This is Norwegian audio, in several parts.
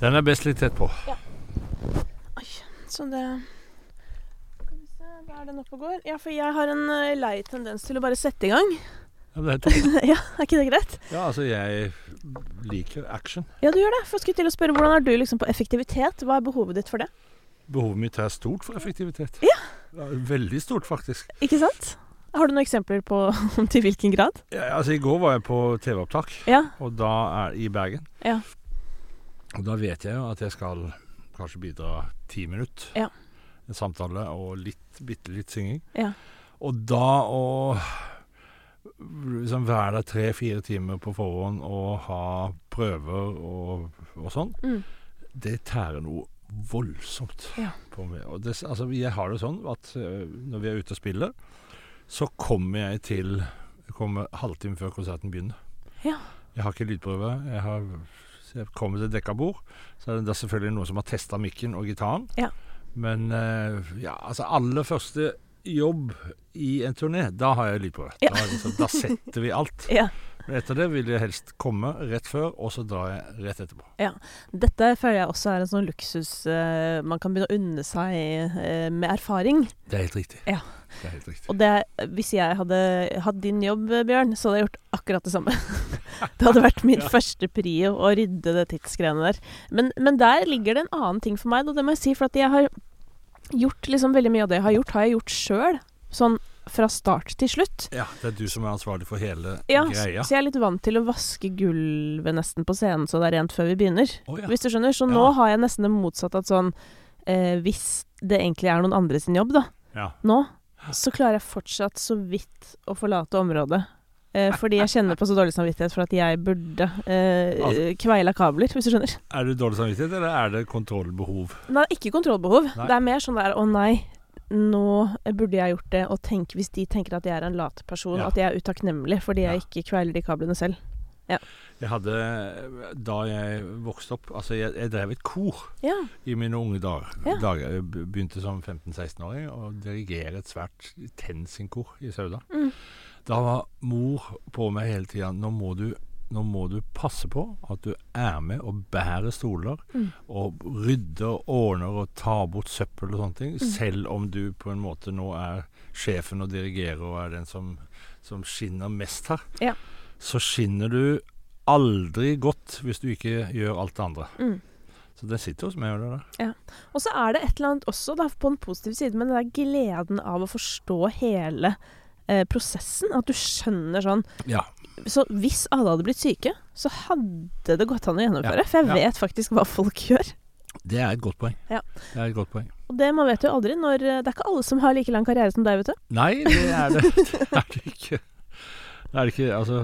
Den er best litt tett på. Oi, Så det Skal vi se, da er den oppe og går. Ja, for jeg har en eh, lei tendens til å bare sette i gang. Ja, det er ja, er ikke det greit? ja, altså jeg liker action. Ja, du gjør det. For jeg skulle til å spørre, Hvordan er du liksom på effektivitet? Hva er behovet ditt for det? Behovet mitt er stort for effektivitet. Ja. Ja, Veldig stort, faktisk. Ikke sant? Har du noen eksempler på til hvilken grad? Ja, altså I går var jeg på TV-opptak, Ja. og da er i Bergen. Ja. Og da vet jeg jo at jeg skal kanskje bidra ti minutter. Ja. En samtale og litt, bitte litt synging. Ja. Og da å liksom være der tre-fire timer på forhånd og ha prøver og, og sånn, Mm. det tærer noe voldsomt Ja. på meg. Og det, altså, jeg har det sånn at øh, når vi er ute og spiller, så kommer jeg til Jeg kommer halvtime før konserten begynner. Ja. Jeg har ikke lydprøve. Jeg, har, så jeg kommer til dekka bord. Så er det selvfølgelig noen som har testa mikken og gitaren. Ja. Men øh, ja, altså aller første jobb i en turné, da har jeg lydprøve. Ja. Da, liksom, da setter vi alt. Ja. Men etter det vil jeg helst komme rett før, og så drar jeg rett etterpå. Ja. Dette føler jeg også er en sånn luksus uh, man kan begynne å unne seg uh, med erfaring. Det er helt riktig. Ja. Det er helt riktig. Og det, hvis jeg hadde hatt din jobb, Bjørn, så hadde jeg gjort akkurat det samme. det hadde vært min Ja. første prio å rydde det tidsgreiene der. Men, men der ligger det en annen ting for meg, da, det må jeg si, for at jeg har gjort liksom veldig mye av det jeg har gjort, har jeg gjort sjøl. Sånn fra start til slutt. Ja, det er du som er ansvarlig for hele Ja, greia. Så jeg er litt vant til å vaske gulvet nesten på scenen så det er rent før vi begynner. Oh, ja. Hvis du skjønner. Så Ja. nå har jeg nesten det motsatte at sånn eh, Hvis det egentlig er noen andre sin jobb, da, Ja. nå, så klarer jeg fortsatt så vidt å forlate området. Eh, fordi jeg kjenner på så dårlig samvittighet for at jeg burde eh, Altså- kveila kabler, hvis du skjønner. Er det dårlig samvittighet, eller er det kontrollbehov? Nei, ikke kontrollbehov. Nei. Det er mer sånn der å nei, nå burde jeg gjort det, og tenk hvis de tenker at jeg er en lat person, Ja. at jeg er utakknemlig fordi jeg ikke kveiler de kablene selv. Jeg hadde, Da jeg vokste opp Altså, jeg, jeg drev et kor Ja. i mine unge dager. Ja. dager. Jeg begynte som 15-16-åring å dirigere et svært TenSing-kor i Sauda. Mm. Da var mor på meg hele tida. Nå nå må du passe på at du er med og bærer stoler, Mm. og rydder og ordner og tar bort søppel og sånne ting, Mm. selv om du på en måte nå er sjefen og dirigerer og er den som, som skinner mest her. Ja. Så skinner du aldri godt hvis du ikke gjør alt det andre. Mm. Så det sitter hos meg det der. Og så er det et eller annet også da, på en positiv side, men det er gleden av å forstå hele eh, prosessen. At du skjønner sånn Ja. Så hvis alle hadde blitt syke, så hadde det gått an å gjennomføre. Ja, For jeg ja. vet faktisk hva folk gjør. Det er et godt poeng. Ja. Det er et godt poeng. Og det man vet jo aldri når eh, Det er ikke alle som har like lang karriere som deg, vet du. Nei, det er det, det, er det ikke. Det er det ikke. Altså,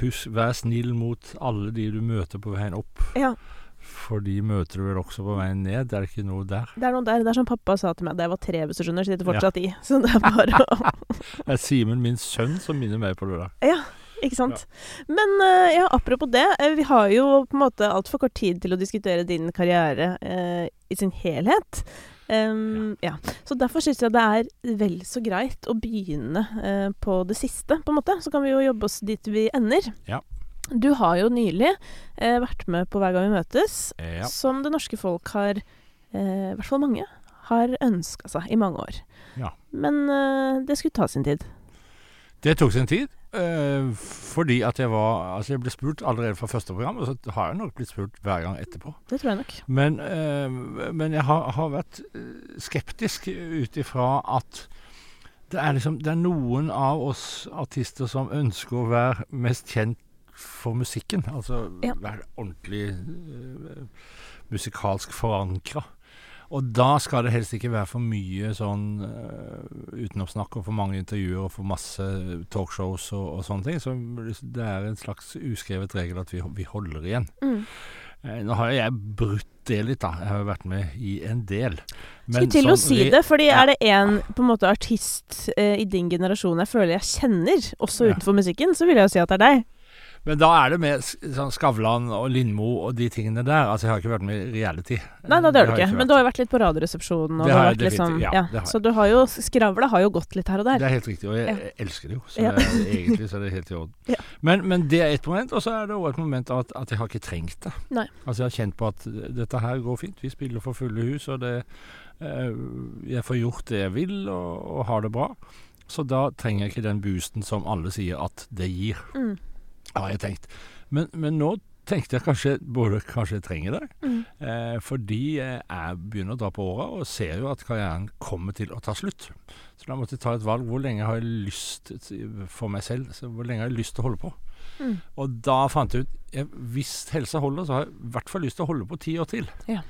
husk, vær snill mot alle de du møter på veien opp. Ja. For de møter du vel også på veien ned. Det er ikke noe der. Det er noe der. Det er som pappa sa til meg da jeg var tre, hvis du skjønner. Sitter fortsatt i. Så det er bare å Det er Simen, min sønn, som minner meg på det der. Ja, ikke sant. Men eh, ja, apropos det. eh, vi har jo på en måte altfor kort tid til å diskutere din karriere eh, i sin helhet. Em, ja. Så derfor syns jeg det er vel så greit å begynne uh, på det siste, på en måte. Så kan vi jo jobbe oss dit vi ender. Ja. Du har jo nylig uh, vært med på Hver gang vi møtes, Ja. som det norske folk har, eh, i hvert fall mange, har ønska seg i mange år. Ja. Men det skulle ta sin tid. Det tok sin tid. Eh, fordi at jeg var Altså, jeg ble spurt allerede fra første program, og så har jeg nok blitt spurt hver gang etterpå. Det tror jeg nok. Men, eh, men jeg har, har vært eh, skeptisk ut ifra at det er liksom Det er noen av oss artister som ønsker å være mest kjent for musikken. Altså Ja. være ordentlig eh, musikalsk forankra. Og da skal det helst ikke være for mye sånn uh, utenomsnakk og for mange intervjuer og for masse talkshows og, og sånne ting. Så det er en slags uskrevet regel at vi, vi holder igjen. Mm. Uh, Nå har jeg brutt det litt, da. Jeg har jo vært med i en del. Skulle til å sånn si det, fordi Ja. er det en på en måte artist uh, i din generasjon jeg føler jeg kjenner, også Ja. utenfor musikken, så vil jeg jo si at det er deg. Men da er det med sånn Skavlan og Lindmo og de tingene der. Altså, jeg har ikke vært med i reality. Nei, nei, det har du ikke. Men du har jo vært litt på Radioresepsjonen. Og Det har jeg liksom, definitivt, ja, ja. Så du har jo Skravla har jo gått litt her og der. Det er helt riktig, og jeg, Ja. elsker det jo. Så det er, egentlig så er det helt i orden. Men, men det er et moment, og så er det også et moment at, at jeg har ikke trengt det. Nei. Altså Jeg har kjent på at dette her går fint. Vi spiller for fulle hus, og det, eh, jeg får gjort det jeg vil, og, og har det bra. Så da trenger jeg ikke den boosten som alle sier at det gir, Mm. Har jeg tenkt. Men, men nå tenkte jeg kanskje både kanskje jeg trenger det, Mm. Eh, fordi jeg er- begynner å dra på åra og ser jo at karrieren kommer til å ta slutt. Så da måtte jeg ta et valg. Hvor lenge har jeg lyst til- for meg selv? Så hvor lenge har jeg lyst til å holde på? Mm. Og da fant jeg ut jeg, Hvis helsa holder, så har jeg i hvert fall lyst til å holde på ti år til. Ja.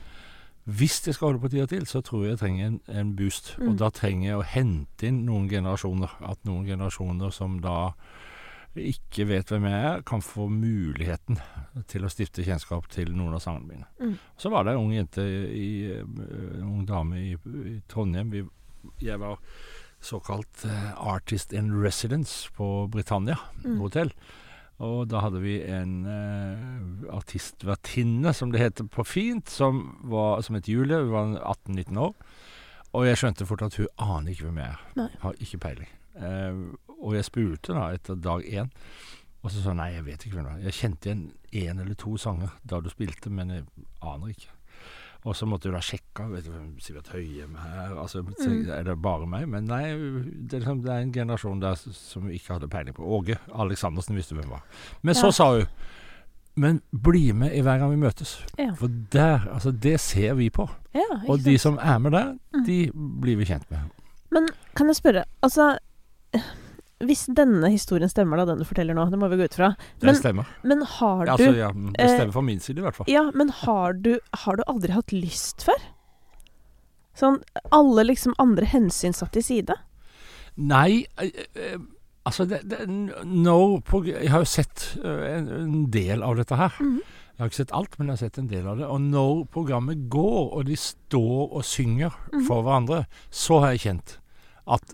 Hvis jeg skal holde på ti år til, så tror jeg jeg trenger en, en boost. Mm. Og da trenger jeg å hente inn noen generasjoner. At noen generasjoner som da ikke vet hvem jeg er, kan få muligheten til å stifte kjennskap til noen av sangene mine. Mm. Så var det en ung jente i, eh, en ung dame i, i Trondheim. Vi, jeg var såkalt eh, artist in residence på Britannia Mm. hotell. Og da hadde vi en eh, artistvertinne, som det heter på fint, som, var, som het Julie. Hun var 18-19 år. Og jeg skjønte fort at hun aner ikke hvem jeg er. Har ikke peiling. Eh, og jeg spurte da etter dag én, og så sa hun nei, jeg vet ikke hvem det var. Jeg kjente igjen én eller to sanger da du spilte, men jeg aner ikke. Og så måtte hun da sjekke vet du Sivert Høyem her altså, Mm. Er det bare meg? Men nei, det er, liksom, det er en generasjon der som vi ikke hadde peiling på. Åge Aleksandersen visste hvem var. Men så Ja. sa hun Men bli med i hver gang vi møtes. Ja. For der, altså det ser vi på. Ja, Og de som er med der, Mm. de blir vi kjent med. Men kan jeg spørre, altså Hvis denne historien stemmer, da, den du forteller nå, det må vi gå ut fra, Men- stemmer. men har du Altså, ja, det eh, stemmer fra min side i hvert fall. Ja, men har du, har du aldri hatt lyst før? Sånn alle liksom andre hensyn satt til side? Nei, eh, eh, altså det, det, når på, Jeg har jo sett en, en del av dette her. Mhm. Jeg har ikke sett alt, men jeg har sett en del av det. Og når programmet går, og de står og synger Mhm. for hverandre, så har jeg kjent at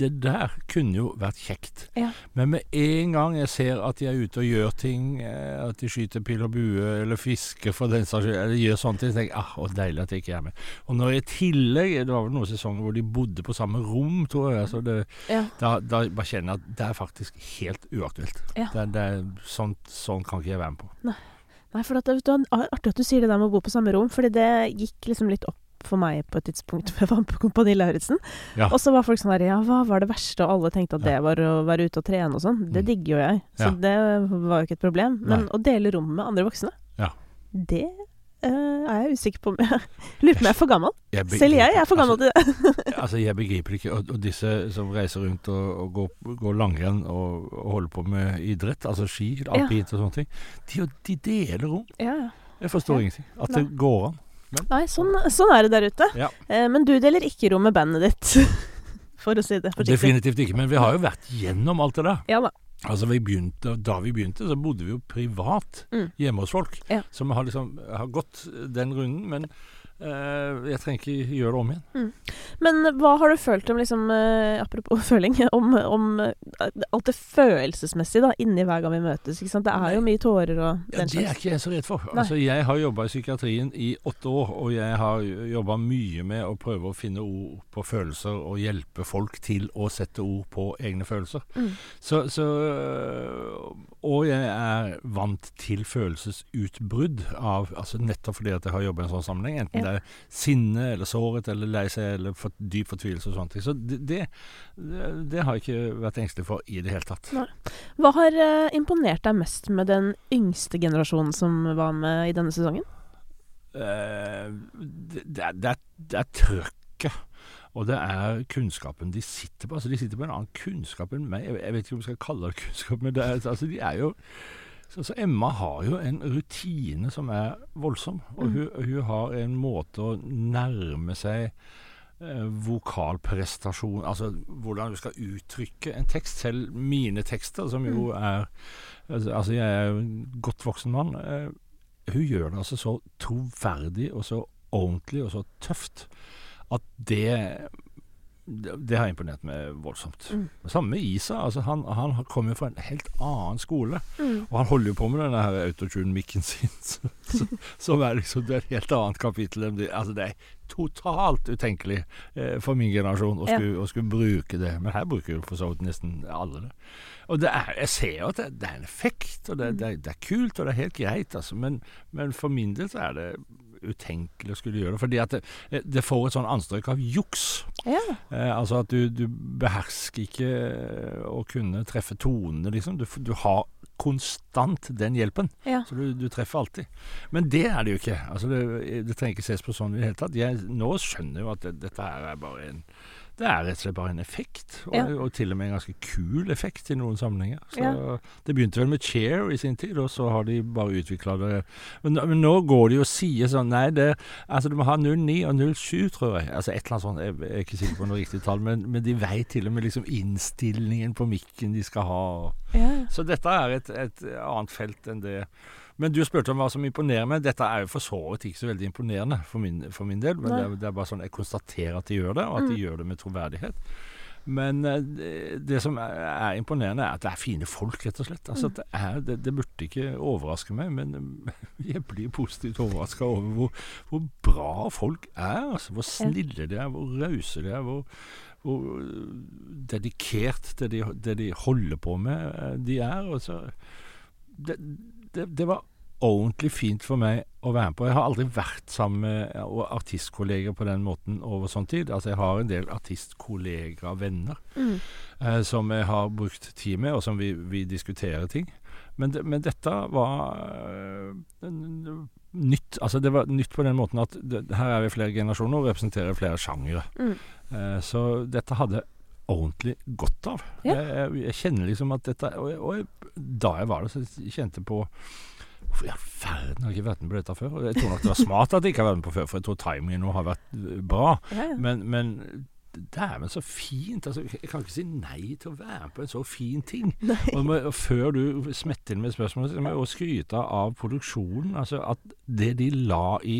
det der kunne jo vært kjekt. Ja. Men med en gang jeg ser at de er ute og gjør ting, eh, at de skyter pil og bue, eller fisker for den saks skyld, eller gjør sånne ting, så tenker jeg ah, å deilig at jeg ikke er med. Og når jeg i tillegg Det var vel noen sesonger hvor de bodde på samme rom, tror jeg. Så det, Ja. da, da bare kjenner jeg at det er faktisk helt uaktuelt. Ja. Det, det er, sånt, sånn kan ikke jeg være med på. Nei, for at, er artig at du sier det der med å bo på samme rom, fordi det gikk liksom litt opp for meg på et tidspunkt hvor jeg var på Kompani Lauritzen. Ja. Og så var folk sånn der Ja, hva var det verste? Og alle tenkte at det var å være ute og trene og sånn. Det Mm. digger jo jeg. Så Ja. det var jo ikke et problem. Men Nei. å dele rom med andre voksne, Ja. det uh, er jeg usikker på om jeg Lurer på om jeg er for gammel. Jeg Selv jeg jeg er for gammel altså, til det. altså, jeg begriper ikke. Og, og disse som reiser rundt og, og går, går langrenn og, og holder på med idrett, altså ski, alpint og sånne ting, de, de deler rom. Ja, ja. Jeg forstår Ja. ingenting. At Nei. det går an. Nei, sånn, sånn er det der ute. Ja. Eh, men du deler ikke rom med bandet ditt. For å si det forsiktig. Definitivt ikke. Men vi har jo vært gjennom alt det der. Ja da. Altså vi begynte, Da vi begynte, så bodde vi jo privat Mm. hjemme hos folk. Ja. Så vi har liksom har gått den runden. Men jeg trenger ikke gjøre det om igjen. Men hva har du følt om, liksom, eh, apropos føling, om, om eh, alt det følelsesmessige da, inni hver gang vi møtes? Det er jo mye tårer og Ja, den det er ikke jeg så redd for. Altså, jeg har jobba i psykiatrien i åtte år, og jeg har jobba mye med å prøve å finne ord på følelser og hjelpe folk til å sette ord på egne følelser. Mm. Så, så Og jeg er vant til følelsesutbrudd av altså Nettopp fordi at jeg har jobba i en sånn sammenheng. Enten Ja. det er sinne eller såret eller lei seg eller for, dyp fortvilelse og sånne ting. Så det, det, det har jeg ikke vært engstelig for i det hele tatt. Nei. Hva har uh, imponert deg mest med den yngste generasjonen som var med i denne sesongen? Uh, det, det, er, det, er, det er trøkket. Og det er kunnskapen de sitter på. Altså De sitter på en annen kunnskap enn meg. Jeg, jeg vet ikke om jeg skal kalle det kunnskap, men det er, altså de er jo så, så Emma har jo en rutine som er voldsom. Og Mm. hun, hun har en måte å nærme seg eh, vokalprestasjon Altså hvordan du skal uttrykke en tekst. Selv mine tekster, som jo er Altså, altså jeg er jo en godt voksen mann. Eh, hun gjør det altså så troverdig og så ordentlig og så tøft at det det, har imponert meg voldsomt. Mm. Samme Isa. Altså, han, han kommer jo fra en helt annen skole. Mm. Og han holder jo på med denne her autotune-mikken sin, så- så- som er liksom det er et helt annet kapittel. Altså, det er totalt utenkelig eh, for min generasjon å Ja. skulle, å skulle bruke det. Men her bruker jo for så vidt nesten alle det. Og det er, jeg ser jo at det, det er en effekt, og det, Mm. det, er, det er kult, og det er helt greit, altså. Men, men for min del så er det utenkelig å skulle gjøre det. Fordi at det, det får et sånn anstrøk av juks. Ja. Eh, altså at du, du behersker ikke eh, å kunne treffe tonene, liksom. Du, du har konstant den hjelpen. ja. Så du, du treffer alltid. Men det er det jo ikke. Altså det, det trenger ikke ses på sånn i det hele tatt. Jeg nå skjønner jo at det, dette her er bare en det er rett og slett bare en effekt, og, Ja. og til og med en ganske kul effekt i noen sammenhenger. Så Ja. Det begynte vel med Chair i sin tid, og så har de bare utvikla det. Men, men nå går de og sier sånn Nei, det, altså du må ha 09 og 07, tror jeg. Altså et eller annet sånt. Jeg, jeg er ikke sikker på noe riktig tall, men, men de veit til og med liksom innstillingen på mikken de skal ha. og ja. så dette er et, et annet felt enn det. Men du spurte om hva som imponerer meg. Dette er jo for så vidt ikke så veldig imponerende for min, for min del. Men det er, det er bare sånn jeg konstaterer at de gjør det, og at de Mm. gjør det med troverdighet. Men eh, det, som er, er imponerende, er at det er fine folk, rett og slett. Altså, Mm. det, er, det, det burde ikke overraske meg, men jeg blir positivt overraska over hvor, hvor bra folk er. Altså, hvor snille de er, hvor rause de er. hvor hvor dedikert det de, det de holder på med, eh, de er. Altså, det, det, det var ordentlig fint for meg å være med på. Jeg har aldri vært sammen med artistkolleger på den måten over sånn tid. Altså Jeg har en del artistkolleger, og venner, Mm. eh, som jeg har brukt tid med, og som vi, vi diskuterer ting. Men, de, men dette var øh, nytt. Altså Det var nytt på den måten at det, her er vi flere generasjoner og representerer flere sjangere. Mm. Eh, så dette hadde ordentlig godt av. Ja. Jeg, jeg, jeg kjenner liksom at dette Og, jeg- og jeg, da jeg var der, så kjente jeg på Hvorfor i all verden har jeg ikke vært med på dette før? Jeg tror nok det var smart at jeg ikke har vært med på før, for jeg tror timingen nå har vært øh, bra. Ja, ja. Men, men dæven, så fint. Altså, jeg kan ikke si nei til å være med på en så fin ting. Og, med, og før du smetter inn med spørsmålet, så må jeg også skryte av produksjonen. Altså at det de la i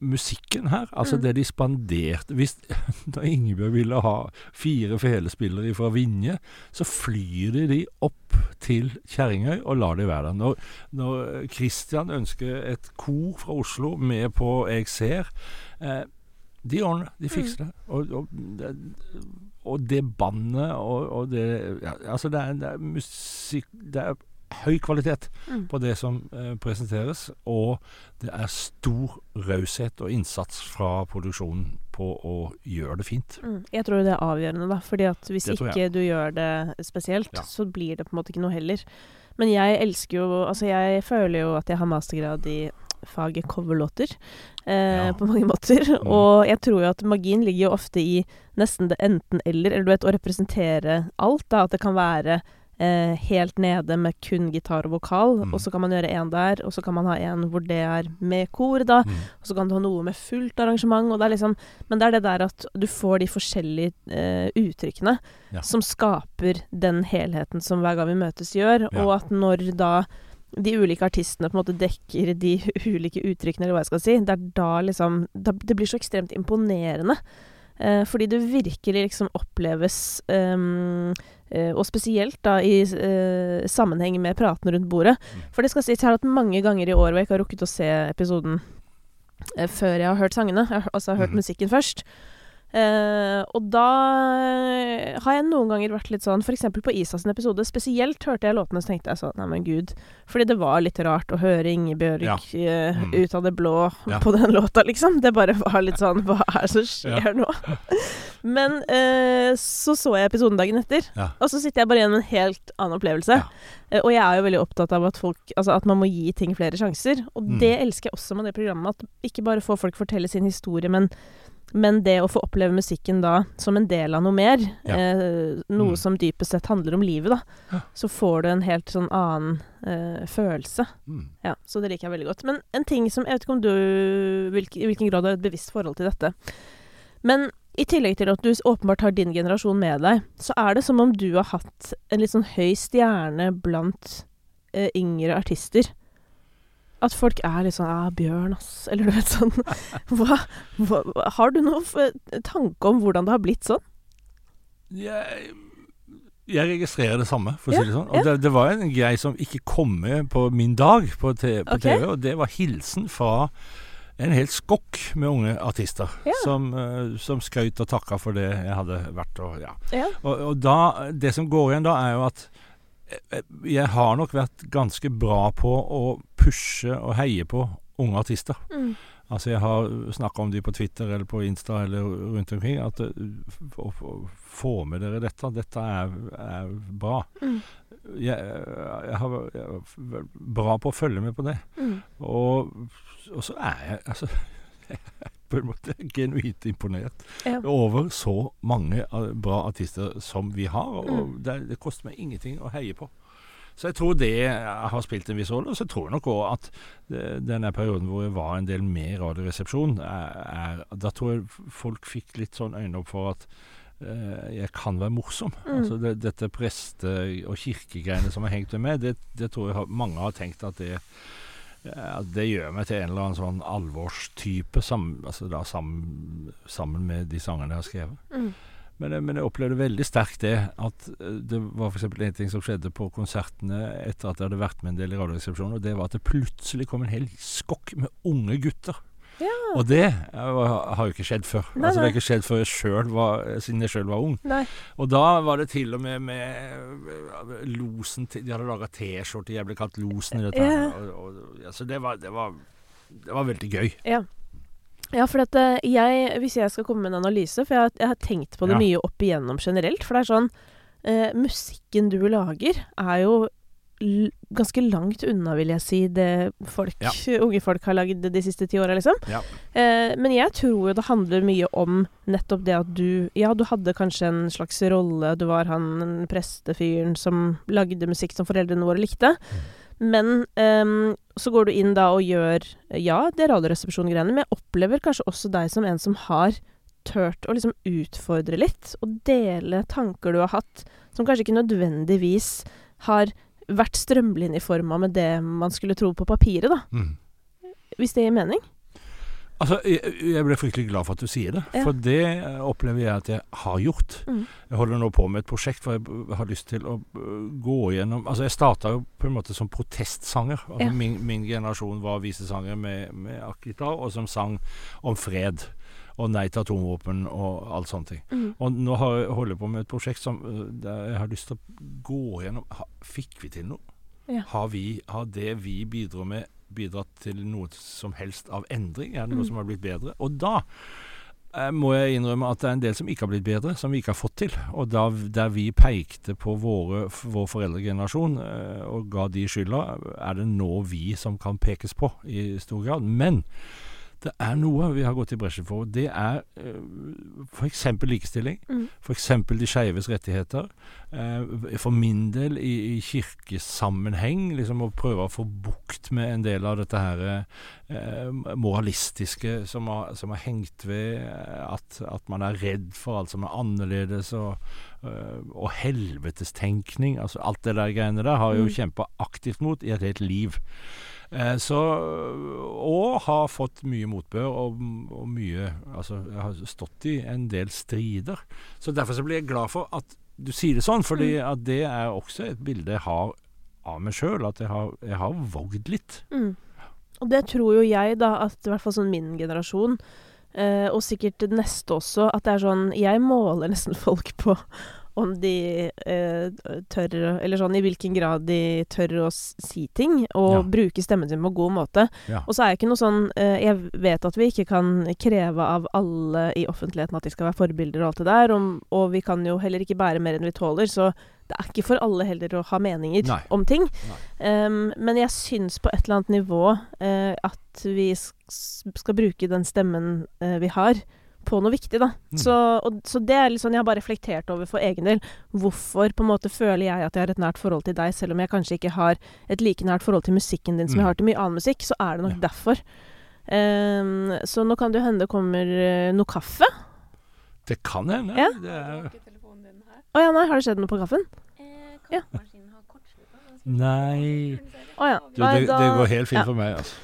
musikken her, altså Mm. det de spanderte Hvis da Ingebjørg ville ha fire felespillere fra Vinje, så flyr de de opp til Kjerringøy og lar de være der. Når, når Christian ønsker et kor fra Oslo med på Jeg ser eh, De ordner. De fikser det. Og, og, det. og det bandet og, og det ja, Altså, det er, det er musikk Det er høy kvalitet Mm. på det som eh, presenteres, og det er stor raushet og innsats fra produksjonen på å gjøre det fint. Mm. Jeg tror det er avgjørende, da. Fordi at hvis ikke du gjør det spesielt, Ja. så blir det på en måte ikke noe heller. Men jeg elsker jo Altså, jeg føler jo at jeg har mastergrad i faget coverlåter. Eh, Ja. På mange måter. Mm. Og jeg tror jo at magien ligger jo ofte i nesten det enten-eller, eller du vet, å representere alt. da At det kan være eh, helt nede med kun gitar og vokal, Mm. og så kan man gjøre en der, og så kan man ha en hvor det er med kor, da. Mm. Og så kan du ha noe med fullt arrangement. Og det er liksom, men det er det der at du får de forskjellige eh, uttrykkene Ja. som skaper den helheten som Hver gang vi møtes gjør. Ja. Og at når da de ulike artistene på en måte dekker de ulike uttrykkene, eller hva jeg skal si, det er da liksom da, Det blir så ekstremt imponerende. Eh, fordi det virkelig liksom oppleves eh, Og spesielt da i eh, sammenheng med praten rundt bordet. Mm. For det skal sies, jeg har hatt mange ganger i år hvor jeg ikke har rukket å se episoden eh, før jeg har hørt sangene. Jeg, altså jeg har hørt Mhm. musikken først. Eh, og da har jeg noen ganger vært litt sånn eksempel på Isa sin episode. Spesielt hørte jeg låtene, så tenkte jeg sånn Nei, men gud. Fordi det var litt rart å høre Ingebjørg Ja. Mhm. ut av det blå Ja. på den låta, liksom. Det bare var litt sånn Hva er det som skjer nå? Men uh, så så jeg episoden dagen etter, Ja. og så sitter jeg bare igjen med en helt annen opplevelse. Ja. Og jeg er jo veldig opptatt av at, folk, altså at man må gi ting flere sjanser. Og Mm. det elsker jeg også med det programmet. At ikke bare får folk fortelle sin historie, men, men det å få oppleve musikken da som en del av noe mer. Ja. Eh, noe Mm. som dypest sett handler om livet, da. Ja. Så får du en helt sånn annen eh, følelse. Mm. Ja, så det liker jeg veldig godt. Men en ting som Jeg vet ikke om du hvilk, i hvilken grad har et bevisst forhold til dette. Men i tillegg til at du åpenbart har din generasjon med deg, så er det som om du har hatt en litt sånn høy stjerne blant eh, yngre artister. At folk er litt sånn Ja, Bjørn, ass. Eller du vet sånn. Hva, hva, har du noen tanke om hvordan det har blitt sånn? Jeg, jeg registrerer det samme, for å si det sånn. ja. Og det, det var en greie som ikke kom med på min dag på, te, på okay. TV, og det var hilsen fra en hel skokk med unge artister Ja. som, uh, som skrøt og takka for det jeg hadde vært og ja. Ja. Og, og da, det som går igjen da, er jo at eh, jeg har nok vært ganske bra på å pushe og heie på unge artister. Mm. Altså Jeg har snakka om de på Twitter eller på Insta eller rundt omkring. At uh, å få med dere dette, dette er, er bra. Mm. Jeg, jeg, har, jeg er bra på å følge med på det. Mm. Og, og så er jeg altså jeg er på en måte genuint imponert Ja. over så mange uh, bra artister som vi har. Og Mm. det, det koster meg ingenting å heie på. Så jeg tror det har spilt en viss rolle. Og så tror jeg nok òg at denne perioden hvor jeg var en del med i Radioresepsjonen, er, er, da tror jeg folk fikk litt sånn øynene opp for at eh, jeg kan være morsom. Mm. Altså det, Dette preste- og kirkegreiene som har hengt med meg, det, det tror jeg mange har tenkt at det ja, det gjør meg til en eller annen sånn alvorstype, sammen, altså da sammen, sammen med de sangene jeg har skrevet. Mm. Men, jeg- men jeg opplevde veldig sterkt det at eh, det var f.eks. en ting som skjedde på konsertene etter at jeg hadde vært med en del i Radioresepsjonen, og det var at det plutselig kom en hel skokk med unge gutter. Ja. Og det eh, har jo ikke skjedd før. Nei, altså Det har ikke skjedd før jeg selv var, siden jeg sjøl var ung. Nei. Og da var det til og med med eh, losen til De hadde laga T-skjorte, jeg ble kalt Losen i dette. Ja. Og, og, ja, så det var, det, var, det var veldig gøy. Ja. Ja, for at eh, jeg, hvis jeg skal komme med en analyse For jeg, jeg har tenkt på det Ja. mye opp igjennom generelt. For det er sånn eh, Musikken du lager, er jo ganske langt unna, vil jeg si, det folk, Ja. unge folk har lagd de siste ti åra, liksom. Ja. Eh, men jeg tror jo det handler mye om nettopp det at du Ja, du hadde kanskje en slags rolle. Du var han prestefyren som lagde musikk som foreldrene våre likte. Men um, så går du inn da og gjør ja, det er Radioresepsjon-greiene, men jeg opplever kanskje også deg som en som har turt å liksom utfordre litt, og dele tanker du har hatt, som kanskje ikke nødvendigvis har vært strømlinjeforma med det man skulle tro på papiret, da. Mm. Hvis det gir mening? Altså, jeg, jeg ble fryktelig glad for at du sier det, Ja. for det eh, opplever jeg at jeg har gjort. Mm. Jeg holder nå på med et prosjekt hvor jeg har lyst til å gå gjennom Altså, jeg starta jo på en måte som protestsanger. Altså, Ja. min, min generasjon var visesanger med, med Akita, og som sang om fred. Og nei til atomvåpen og alt sånne ting. Mm. Og nå har holder jeg på med et prosjekt som, der jeg har lyst til å gå gjennom Fikk vi til noe? Ja. Har, vi, har det vi bidrar med, bidratt til noe som helst av endring? Er det noe Mm. som har blitt bedre? Og da eh, må jeg innrømme at det er en del som ikke har blitt bedre, som vi ikke har fått til. Og da, der vi pekte på våre, vår foreldregenerasjon eh, og ga de skylda, er det nå vi som kan pekes på i stor grad. Men det er noe vi har gått i bresjen for. Det er eh, f.eks. likestilling. Mm. F.eks. de skeives rettigheter. Eh, for min del i, i kirkesammenheng, liksom å prøve å få bukt med en del av dette her eh, moralistiske som har, som har hengt ved eh, at, at man er redd for alt som er annerledes, og, eh, og helvetestenkning. Altså alt det der greiene der har jeg jo Mm. kjempa aktivt mot i et helt liv. Eh, så, og har fått mye motbør og, og mye Altså, jeg har stått i en del strider. Så derfor så blir jeg glad for at du sier det sånn, fordi at det er også et bilde jeg har av meg sjøl. At jeg har, jeg har vågd litt. Mm. Og det tror jo jeg, da, at i hvert fall sånn min generasjon, eh, og sikkert neste også, at det er sånn Jeg måler nesten folk på om de eh, tør Eller sånn i hvilken grad de tør å si ting, og Ja. bruke stemmen sin på en god måte. Ja. Og så er jeg ikke noe sånn eh, Jeg vet at vi ikke kan kreve av alle i offentligheten at de skal være forbilder og alt det der, om, og vi kan jo heller ikke bære mer enn vi tåler, så det er ikke for alle heller å ha meninger Nei. om ting. Um, men jeg syns på et eller annet nivå uh, at vi skal bruke den stemmen uh, vi har, på noe viktig, da. Mm. Så, og, så det er litt sånn jeg har bare reflektert over for egen del. Hvorfor på en måte føler jeg at jeg har et nært forhold til deg, selv om jeg kanskje ikke har et like nært forhold til musikken din som Mm. jeg har til mye annen musikk, så er det nok Ja. derfor. Um, så nå kan det jo hende det kommer uh, noe kaffe. Det kan hende. Ja. Det er, Å ja, nei, har det skjedd noe på kaffen? Eh, Ja. Kaffemaskinen har kortslutta. Den Nei Å ja. du, Nei, det, da, det går helt fint ja. for meg, altså.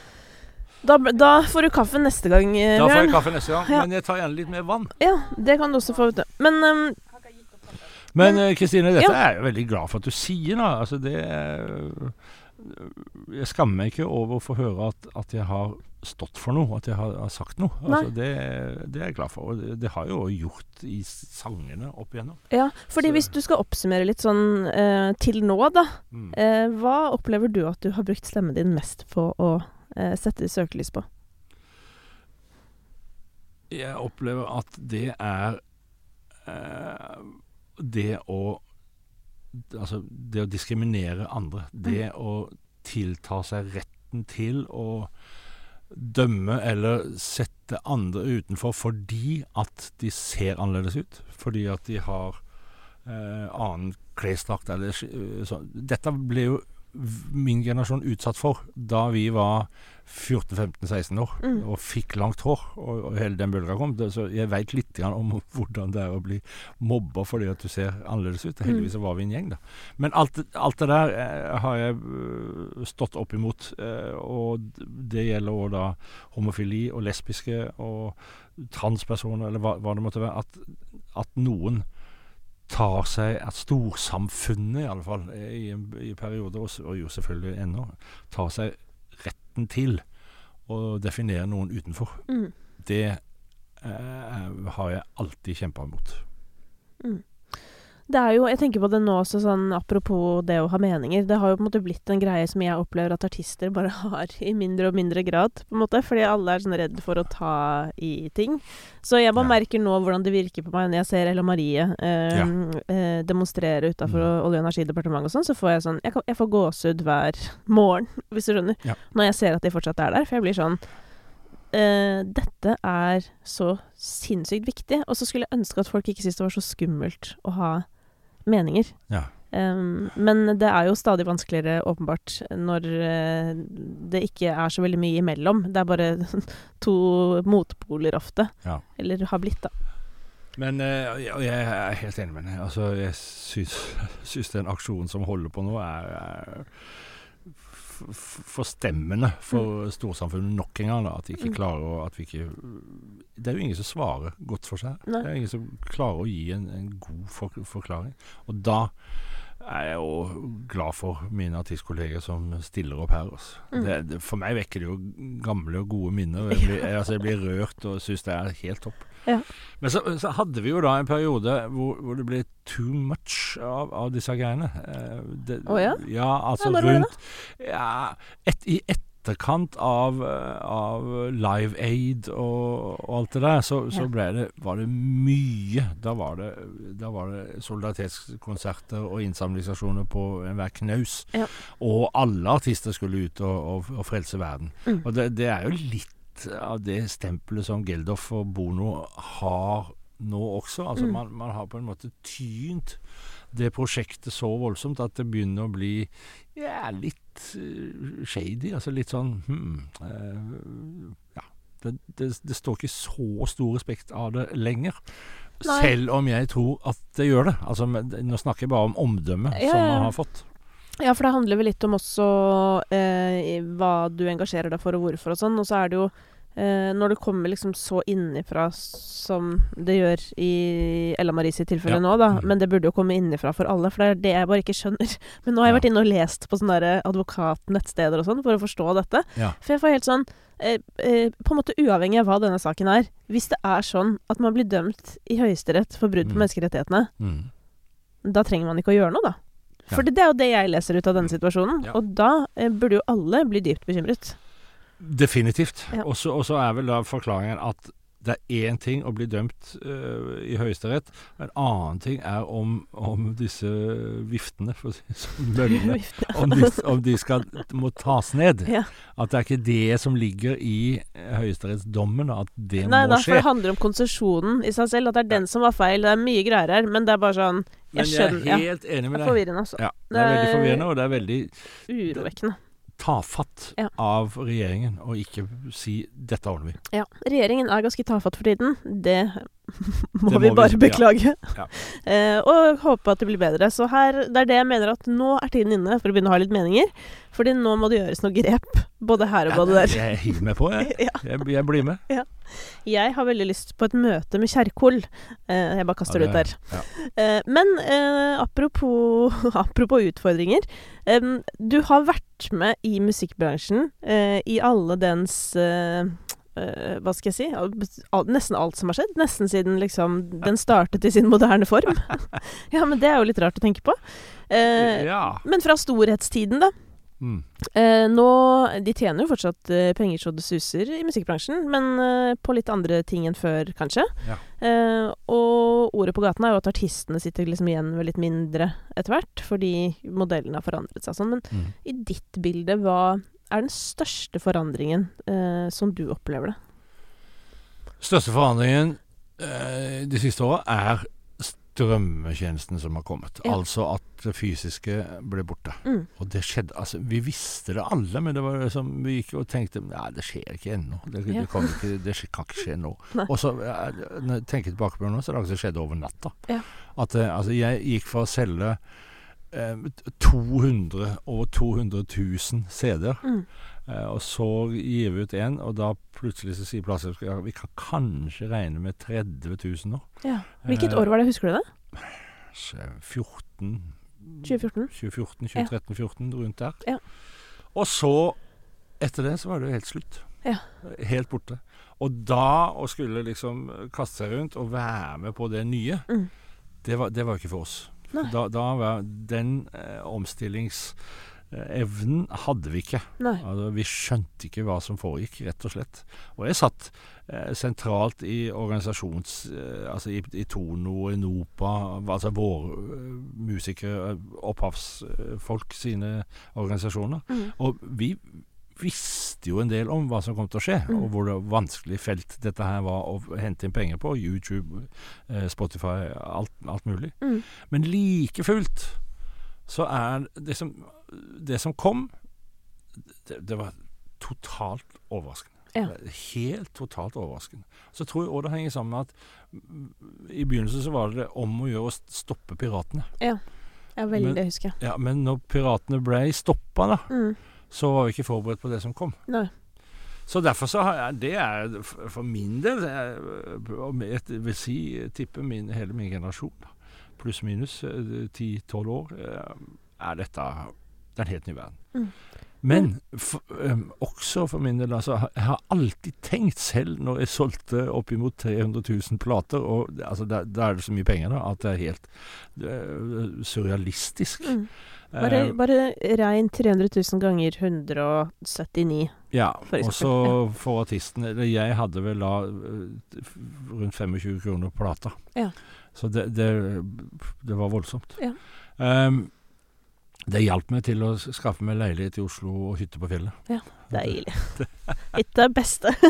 da, da får du kaffe neste gang, eh, Da får jeg Bjørn. kaffe neste gang, Ja. men jeg tar gjerne litt mer vann. Ja, det kan du også få, vet du. Men ehm, Men eh, Kristine, dette Ja. er jeg veldig glad for at du sier. da Altså det er- Jeg skammer meg ikke over å få høre at, at jeg har stått for noe, at jeg har, har sagt noe. Altså det, det er jeg glad for. Og det, har jeg jo gjort i sangene opp igjennom. ja, fordi Så- hvis du skal oppsummere litt sånn eh, til nå, da. Mm. Eh, hva opplever du at du har brukt stemmen din mest på å eh, sette søkelys på? Jeg opplever at det er eh, det å Altså det å diskriminere andre. Det å tilta seg retten til å dømme eller sette andre utenfor fordi at de ser annerledes ut. Fordi at de har eh, annen klesdrakt eller sk- sånn. Dette ble jo min generasjon utsatt for da vi var 14-15-16 år Mm. og fikk langt hår, og, og hele den bølga kom. Det, så jeg veit litt grann om hvordan det er å bli mobba fordi at du ser annerledes ut. Heldigvis så var vi en gjeng, da. Men alt, alt det der eh, har jeg øh, stått opp imot. Eh, og det gjelder òg da homofili og lesbiske og transpersoner, eller hva, hva det måtte være. At, at noen tar seg At storsamfunnet, i alle fall, i i perioder, og, jo selvfølgelig ennå, tar seg retten til å definere noen utenfor. Mm. Det eh, har jeg alltid kjempa imot. Det er jo, jeg tenker på det nå også, sånn apropos det å ha meninger. Det har jo på en måte blitt en greie som jeg opplever at artister bare har i mindre og mindre grad, på en måte. Fordi alle er sånn redd for å ta i ting. Så jeg bare Ja. merker nå hvordan det virker på meg når jeg ser Ella Marie eh, eh, demonstrere utafor Mm. Olje- og energidepartementet og sånn, så får jeg sånn Jeg, kan, jeg får gåsehud hver morgen, hvis du skjønner. Ja. Når jeg ser at de fortsatt er der. For jeg blir sånn Uh, dette er så sinnssykt viktig. Og så skulle jeg ønske at folk ikke syntes det var så skummelt å ha meninger. Ja. Um, men det er jo stadig vanskeligere, åpenbart, når uh, det ikke er så veldig mye imellom. Det er bare to motpoler ofte. Ja. Eller har blitt, da. Men uh, jeg, er helt enig med deg. Altså, jeg syns, syns den aksjonen som holder på nå, er, er forstemmende for storsamfunnet nok en gang. Da, at de ikke Mm. klarer å at vi ikke, Det er jo ingen som svarer godt for seg. Nei. Det er ingen som klarer å gi en, en god for, forklaring. Og da er jeg jo glad for mine artistkolleger som stiller opp her. også Mm. Det, det, for meg vekker det jo gamle og gode minner. Jeg blir, jeg, altså, jeg blir rørt og syns det er helt topp. Ja. Men så, så hadde vi jo da en periode hvor, hvor det ble too much av, av disse greiene. Eh, Å ja? Ja, altså Ja, rundt ja, et, I etterkant av, av Live Aid og, og alt det der, så, så ble det, var det mye. Da var det, da var det solidaritetskonserter og innsamlingsaksjoner på enhver knaus. Ja. Og alle artister skulle ut og, og, og frelse verden. Mm. Og det, det er jo litt av det stempelet som Geldof og Bono har nå også. Altså Mm. man, man har på en måte tynt det prosjektet så voldsomt at det begynner å bli ja, litt uh, shady. Altså litt sånn hmm, uh, Ja. Det, det, det står ikke så stor respekt av det lenger. Nei. Selv om jeg tror at det gjør det. Altså, nå snakker jeg bare om omdømmet Ja, som ja, man har fått. Ja, for det handler vel litt om også eh, hva du engasjerer deg for, og hvorfor og sånn. Og så er det jo eh, når det kommer liksom så innifra som det gjør i Ella Marie sitt tilfelle Ja. nå, da. Mm. Men det burde jo komme innifra for alle, for det er det jeg bare ikke skjønner. Men nå har jeg vært inne og lest på sånne der advokatnettsteder og sånn for å forstå dette. Ja. For jeg får helt sånn eh, eh, På en måte uavhengig av hva denne saken er. Hvis det er sånn at man blir dømt i Høyesterett for brudd på Mm. menneskerettighetene, Mm. da trenger man ikke å gjøre noe, da. For det er jo det jeg leser ut av denne situasjonen. Og da eh, burde jo alle bli dypt bekymret. Definitivt. Og så er vel da forklaringen at det er én ting å bli dømt uh, i Høyesterett, en annen ting er om, om disse viftene, for å si sånn, bøllene, om de, om de skal, må tas ned. Ja. At det er ikke det som ligger i høyesterettsdommen, at det Nei må da, for det handler om konsesjonen i seg selv. At det er den som var feil. Det er mye greier her, men det er bare sånn Men Jeg jeg skjønner. er Ja. med deg. Det er forvirrende, altså. Ja, det er veldig Det forvirrende, og det er veldig Urovekkende. Tafatt Ja. av regjeringen å ikke si 'dette ordner vi'. Ja. Regjeringen er ganske tafatt for tiden. Det må vi må vi- bare vi, beklage. Ja. Eh, og håpe at det blir bedre. Så her, det er det jeg mener at nå er tiden inne for å begynne å ha litt meninger. Fordi nå må det gjøres noe grep. Både her og både der. Jeg hiver meg på, jeg. Ja. Jeg, jeg blir med. Jeg har veldig lyst på et møte med Kjerkol. Eh, jeg bare kaster det ut der. Eh, men apropos, apropos utfordringer. du har vært med i musikkbransjen eh, i alle dens hva skal jeg si Nesten alt som har skjedd. Nesten siden liksom den startet i sin moderne form. ja, men det er jo litt rart å tenke på. Eh, ja. men fra storhetstiden, da. Mm. Eh, nå, De tjener jo fortsatt eh, penger så det suser i musikkbransjen, men eh, på litt andre ting enn før, kanskje. Ja. Eh, og ordet på gaten er jo at artistene sitter liksom igjen med litt mindre etter hvert, fordi modellene har forandret seg sånn. Men Mm. i ditt bilde, hva er den største forandringen eh, som du opplever det? Største forandringen eh, de siste åra er strømmetjenesten som har kommet. Ja. Altså at det fysiske ble borte. Mm. Og det skjedde altså, Vi visste det alle, men det var som vi gikk og tenkte Nei, det skjer ikke ennå. Det, Ja. det, kan ikke, det kan ikke skje nå. Nei. Og så, når jeg tenker tilbake på det nå, så er det akkurat som skjedde over natta. Ja. At eh, altså, jeg gikk fra å selge 200 over 200 000 CD-er. Mm. Eh, og så gir vi ut én, og da plutselig så sier plateselskapet ja, vi kan kanskje regne med 30 000 nå. Ja. Hvilket Eh, år var det, husker du det? 14 2014? 2014, 2013, 14 rundt der. Ja. Og så, etter det, så var det jo helt slutt. Ja. Helt borte. Og da å skulle liksom kaste seg rundt og være med på det nye, Mm. det var, det var ikke for oss. Da, da var den eh, omstillingsevnen hadde vi ikke. Altså, vi skjønte ikke hva som foregikk, rett og slett. Og jeg satt eh, sentralt i organisasjons... Eh, altså i, i Tono, i NOPA, altså våre eh, musikere, eh, opphavsfolk sine organisasjoner. Mm. Og vi visste jo en del om hva som kom til å skje, Mm. og hvor det vanskelig felt dette her var å hente inn penger på. YouTube, eh, Spotify, alt, alt mulig. Mm. Men like fullt så er det som, det som kom, det, det var totalt overraskende. Ja. Helt totalt overraskende. Så tror jeg òg det henger sammen med at mm, i begynnelsen så var det om å gjøre å stoppe piratene. Ja, veldig, Men- husker jeg. Ja, Men når piratene ble stoppa, da, Mm. Så var vi ikke forberedt på det som kom. Nei. Så derfor så har jeg Det er for min del jeg, og jeg vil si tippe min, hele min generasjon, da, pluss minus 10-12 år, eh, er dette det er en helt ny verden. Mm. Men for, um, også for min del, altså, jeg har alltid tenkt selv når jeg solgte oppimot 300 000 plater, og altså, da er det så mye penger da, at det er helt uh, surrealistisk. Mm. Bare, Eh, bare regn 300 000 ganger 179. Ja, og så for artisten eller Jeg hadde vel da øh, rundt 25 kroner plata. Ja. Så det, det, det var voldsomt. Ja. Ehm, det hjalp meg til å skaffe meg leilighet i Oslo og hytte på fjellet. Ja, Deilig. Hytte er beste.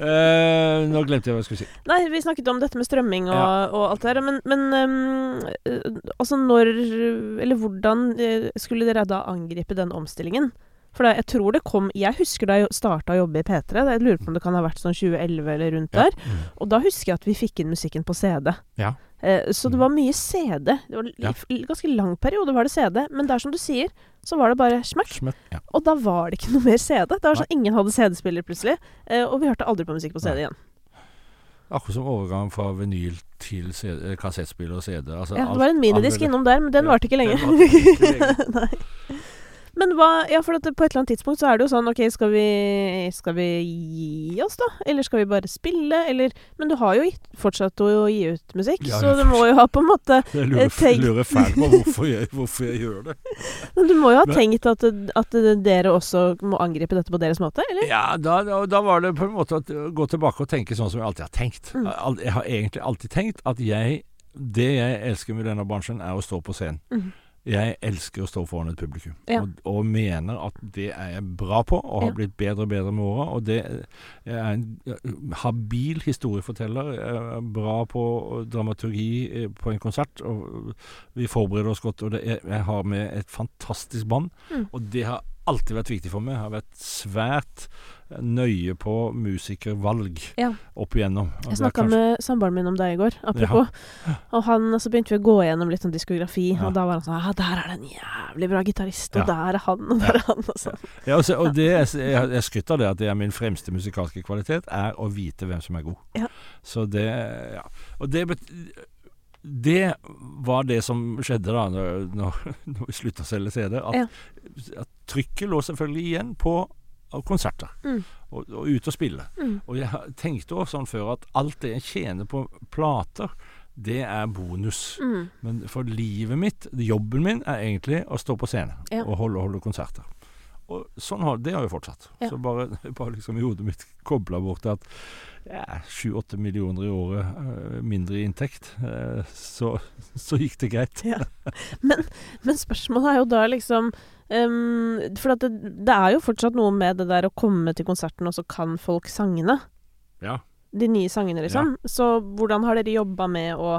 Eh, nå glemte jeg hva jeg skulle si. Nei, vi snakket om dette med strømming og, Ja. og alt det der, men, men eh, altså når Eller hvordan eh, skulle dere da angripe den omstillingen? For da, jeg tror det kom Jeg husker da jeg starta å jobbe i P3. Jeg lurer på om det kan ha vært sånn 2011 eller rundt Ja. der. Og da husker jeg at vi fikk inn musikken på CD. Ja. Eh, så det var mye CD. Det var Ja. ganske lang periode var det CD, men der som du sier, så var det bare smekk. Ja. Og da var det ikke noe mer CD. Det var sånn Ingen hadde CD-spiller plutselig. Eh, og vi hørte aldri på musikk på CD Nei. igjen. Akkurat som overgang fra vinyl til eh, kassettspiller og CD. Altså, Ja, det var en minidisk innom der, men den varte ikke lenge. den varte ikke lenge. Men hva Ja, for på et eller annet tidspunkt så er det jo sånn OK, skal vi, skal vi gi oss, da? Eller skal vi bare spille? Eller Men du har jo gitt, fortsatt å gi ut musikk, Ja, så du må jo ha på en måte Jeg lurer, tenk- lurer fælt på hvorfor jeg, hvorfor jeg gjør det. Men du må jo ha tenkt at, at dere også må angripe dette på deres måte, eller? Ja, da, da, var det på en måte å gå tilbake og tenke sånn som jeg alltid har tenkt. Mm. Jeg har egentlig alltid tenkt at jeg Det jeg elsker med denne bransjen, er å stå på scenen. Mhm. Jeg elsker å stå foran et publikum, Ja. og, og mener at det er jeg bra på, og har Ja. blitt bedre og bedre med åra. Og det jeg er en habil historieforteller, jeg er bra på dramaturgi eh, på en konsert, og vi forbereder oss godt. Og det er, jeg har med et fantastisk band, Mm. og det har alltid vært viktig for meg. Jeg har vært svært nøye på musikervalg Ja. opp igjennom. Og Jeg snakka kanskje- med samboeren min om deg i går, apropos. Og han, så begynte vi å gå gjennom litt sånn diskografi, Ja. og da var han sånn ah, 'Der er det en jævlig bra gitarist, og Ja. der er han, og der er han', og sånn. Ja, og, så, og det er, jeg, jeg skryter av det at det er min fremste musikalske kvalitet, er å vite hvem som er god. Ja. Så det Ja. Og det bet det var det som skjedde da når, når, vi slutta å selge CD-er. At, Ja. at trykket lå selvfølgelig igjen på konserter. Mm. Og, og ut og spille. Mm. Og jeg tenkte også sånn før at alt det jeg tjener på plater, det er bonus. Mm. Men for livet mitt, jobben min, er egentlig å stå på scenen Ja. og holde, holde konserter. Og sånn har, det har jo fortsatt. Ja. Så bare, bare liksom i hodet mitt kobla bort at sju-åtte millioner i året øh, mindre i inntekt, eh, så, så gikk det greit. Men spørsmålet er jo da liksom um, For det, det er jo fortsatt noe med det der å komme til konserten, og så kan folk sangene. Ja. De nye sangene, liksom. Så hvordan har dere jobba med å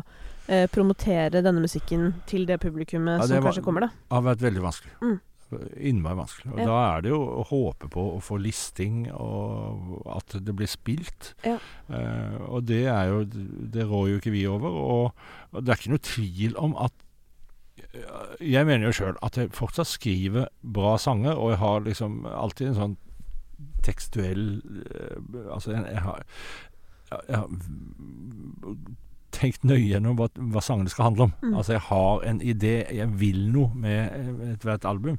eh, promotere denne musikken til det publikummet Ja, som var- kanskje kommer, da? Det har vært veldig vanskelig. Mm. Innmari vanskelig. Og Ja. da er det jo å håpe på å få listing, og at det blir spilt. Ja. Eh, og det er jo Det rår jo ikke vi over. Og, og det er ikke noe tvil om at Jeg mener jo sjøl at jeg fortsatt skriver bra sanger, og jeg har liksom alltid en sånn tekstuell eh, Altså, jeg, jeg har jeg har tenkt nøye gjennom hva, hva sangene skal handle om. Mm. Altså Jeg har en idé, jeg vil noe med eh, ethvert album.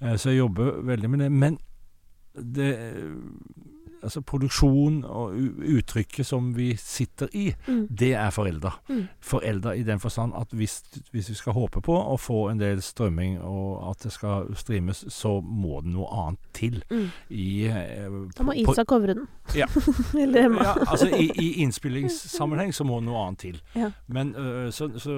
Eh, Så jeg jobber veldig med det. Men det Altså produksjon og uttrykket som vi sitter i, Mm. det er forelda. Mm. Forelda i den forstand at hvis, hvis vi skal håpe på å få en del strømming, og at det skal streames, så må det noe annet til. Mm. I, eh, Da må ISA Isak covre den. Ja. Ja, altså i, I innspillingssammenheng så må noe annet til. Ja. Men uh, så, så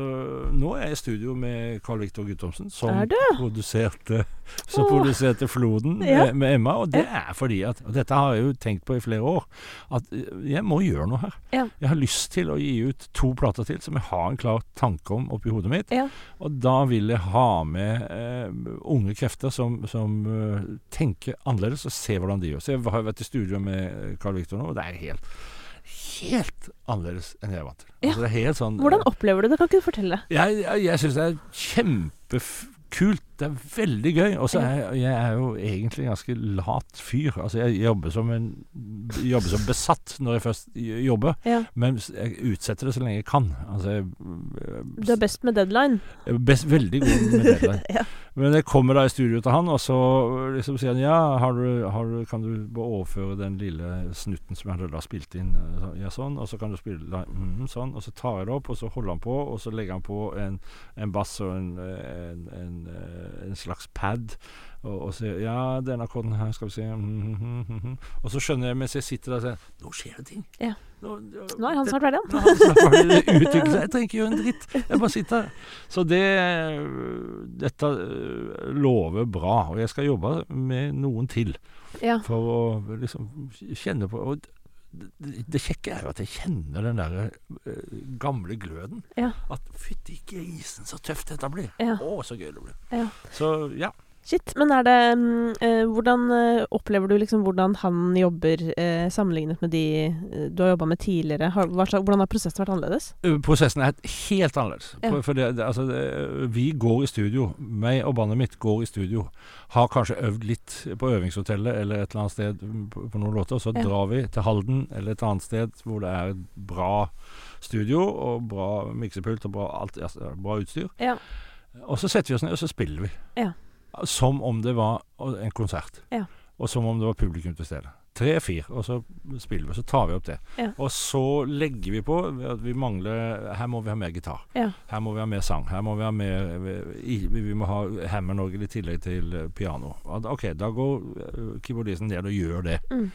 nå er jeg i studio med Carl Viktor Guttormsen, som Er produserte Som oh. produserte Floden Ja. med, med Emma. Og det er fordi at Og dette har jeg jo tenkt på i flere år. At jeg må gjøre noe her. Jeg har lyst til å gi ut to plater til som jeg har en klar tanke om oppi hodet mitt. Og da vil jeg ha med uh, unge krefter som, som uh, tenker annerledes, og se hvordan de gjør. Så jeg har vært i studio med Carl Victor nå, og det er helt Helt annerledes enn jeg er vant til. Ja. Altså, det helt sånn Hvordan opplever du det? Kan ikke du fortelle? Jeg, jeg, jeg syns det er kjempekult. Det er veldig gøy. Og så er jeg, er jo egentlig en ganske lat fyr. Altså, jeg jobber som, en, jobber som besatt når jeg først jobber, Ja. men jeg utsetter det så lenge jeg kan. Altså, jeg, Du er best med deadline. best, veldig god med deadline. ja. Men jeg kommer da i studio til han, og så liksom sier han ja, har du, har du, kan du overføre den lille snutten som jeg hadde da spilt inn? Eh, Ja, sånn. Og så kan du spille mhm, sånn. Og så tar jeg det opp, og så holder han på, og så legger han på en, en bass og en, en, en, eh, en slags pad. Og, og sier ja, den akkorden her skal vi se mhm, mhm, mhm. Og så skjønner jeg mens jeg sitter der og sier nå skjer det ting. Ja. Nå, Nå er han snart ferdig, han. Det utvikler seg. Jeg trenger ikke gjøre en dritt. Jeg bare sitter her. Så det Dette øh, lover bra. Og jeg skal jobbe med noen til Ja. for å liksom kjenne på og det, kjekke er jo at jeg kjenner den der uh, gamle gløden. Ja. At fytti grisen, så tøft dette blir. Ja. Å, så gøy det blir. Ja. Så ja. Shit. Men er det mm, eh, Hvordan eh, opplever du liksom hvordan han jobber eh, sammenlignet med de eh, du har jobba med tidligere? Har, hva hvordan har prosessen vært annerledes? Uh, Prosessen er helt annerledes. Ja. For, det, det, altså, det, vi går i studio. Meg og bandet mitt går i studio. Har kanskje øvd litt på øvingshotellet eller et eller annet sted på, på noen låter. Så Ja. drar vi til Halden eller et annet sted hvor det er bra studio og bra miksepult og bra, alt, altså, bra utstyr. Ja. Og så setter vi oss ned, og så spiller vi. Ja. Som om det var en konsert. Ja. Og som om det var publikum til stede. Tre-fire, og så spiller vi. Så tar vi opp det. Ja. Og så legger vi på at vi mangler Her må vi ha mer gitar. Ja. Her må vi ha mer sang. Her må vi ha mer Vi, vi må ha hammernorgel i tillegg til eh, piano. OK, da går eh, keyboardisten ned og gjør det. Mm.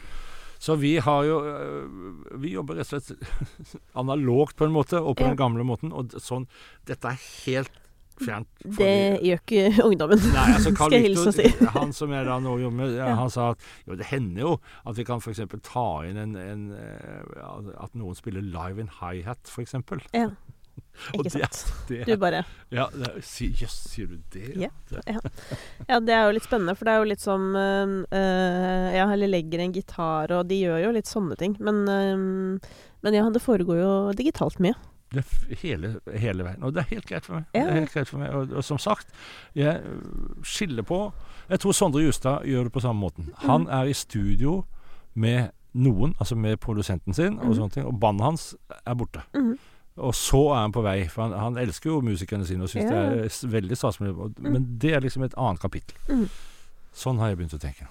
Så vi har jo øh, Vi jobber rett og slett analogt på en måte, og på Ja. den gamle måten. Og sånn Dette er helt fjernt. Fordi, Det gjør ikke ungdommen. Nei, altså Skal jeg hilse og si. Han som jeg da nå jobber med, Ja. han sa at jo, det hender jo at vi kan f.eks. ta inn en, en eh, At noen spiller live in high-hat, f.eks. Ja. Ikke det- sant? Det, Du bare ja, det Jøss, sier du det? Ja. ja. Ja, det er jo litt spennende, for det er jo litt som øh, Ja, eller legger en gitar, og de gjør jo litt sånne ting. Men, øh, men ja, det foregår jo digitalt mye. Det hele, hele veien. Og det er helt greit for meg. Ja. Det er helt greit for meg. Og, og som sagt, jeg øh, skiller på Jeg tror Sondre Justad gjør det på samme måten. Han er i studio med noen, altså med produsenten sin, og Mhm. sånne ting, og bandet hans er borte. Mm. Og så er han på vei, for han, han elsker jo musikerne sine og syns Ja. det er veldig stas og- Men det er liksom et annet kapittel. Mhm. Sånn har jeg begynt å tenke.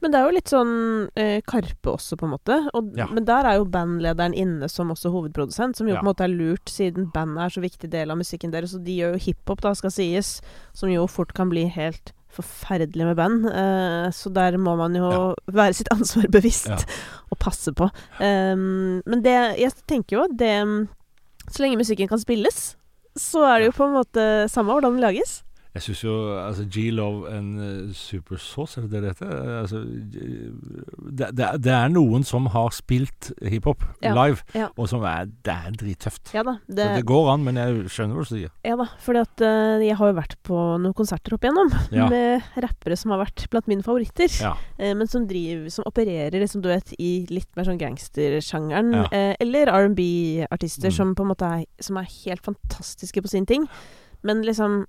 Men det er jo litt sånn eh, Karpe også, på en måte. Og, Ja. Men der er jo bandlederen inne som også hovedprodusent, som jo Ja. på en måte er lurt, siden bandet er så viktig del av musikken deres. Og de gjør jo hiphop, da, skal sies, som jo fort kan bli helt forferdelig med band. Eh, så der må man jo være sitt ansvar bevisst Ja. og passe på. Um, men det Jeg tenker jo at det Så lenge musikken kan spilles, så er det jo på en måte samme hvordan den lages. Jeg syns jo altså G-Love and uh, Super Sauce, er det det heter? Eh, Altså, det, det, det er noen som har spilt hiphop Ja, live, ja. og som er Det er drittøft. Ja da. Det, Det, går an, men jeg skjønner hva du sier. Ja da, at eh, jeg har jo vært på noen konserter opp igjennom Ja. med rappere som har vært blant mine favoritter. Ja. eh, men som driver Som opererer liksom, du vet, i litt mer sånn gangstersjangeren. Ja. eh, eller R&B-artister Mm. som på en måte er Som er helt fantastiske på sin ting. Men liksom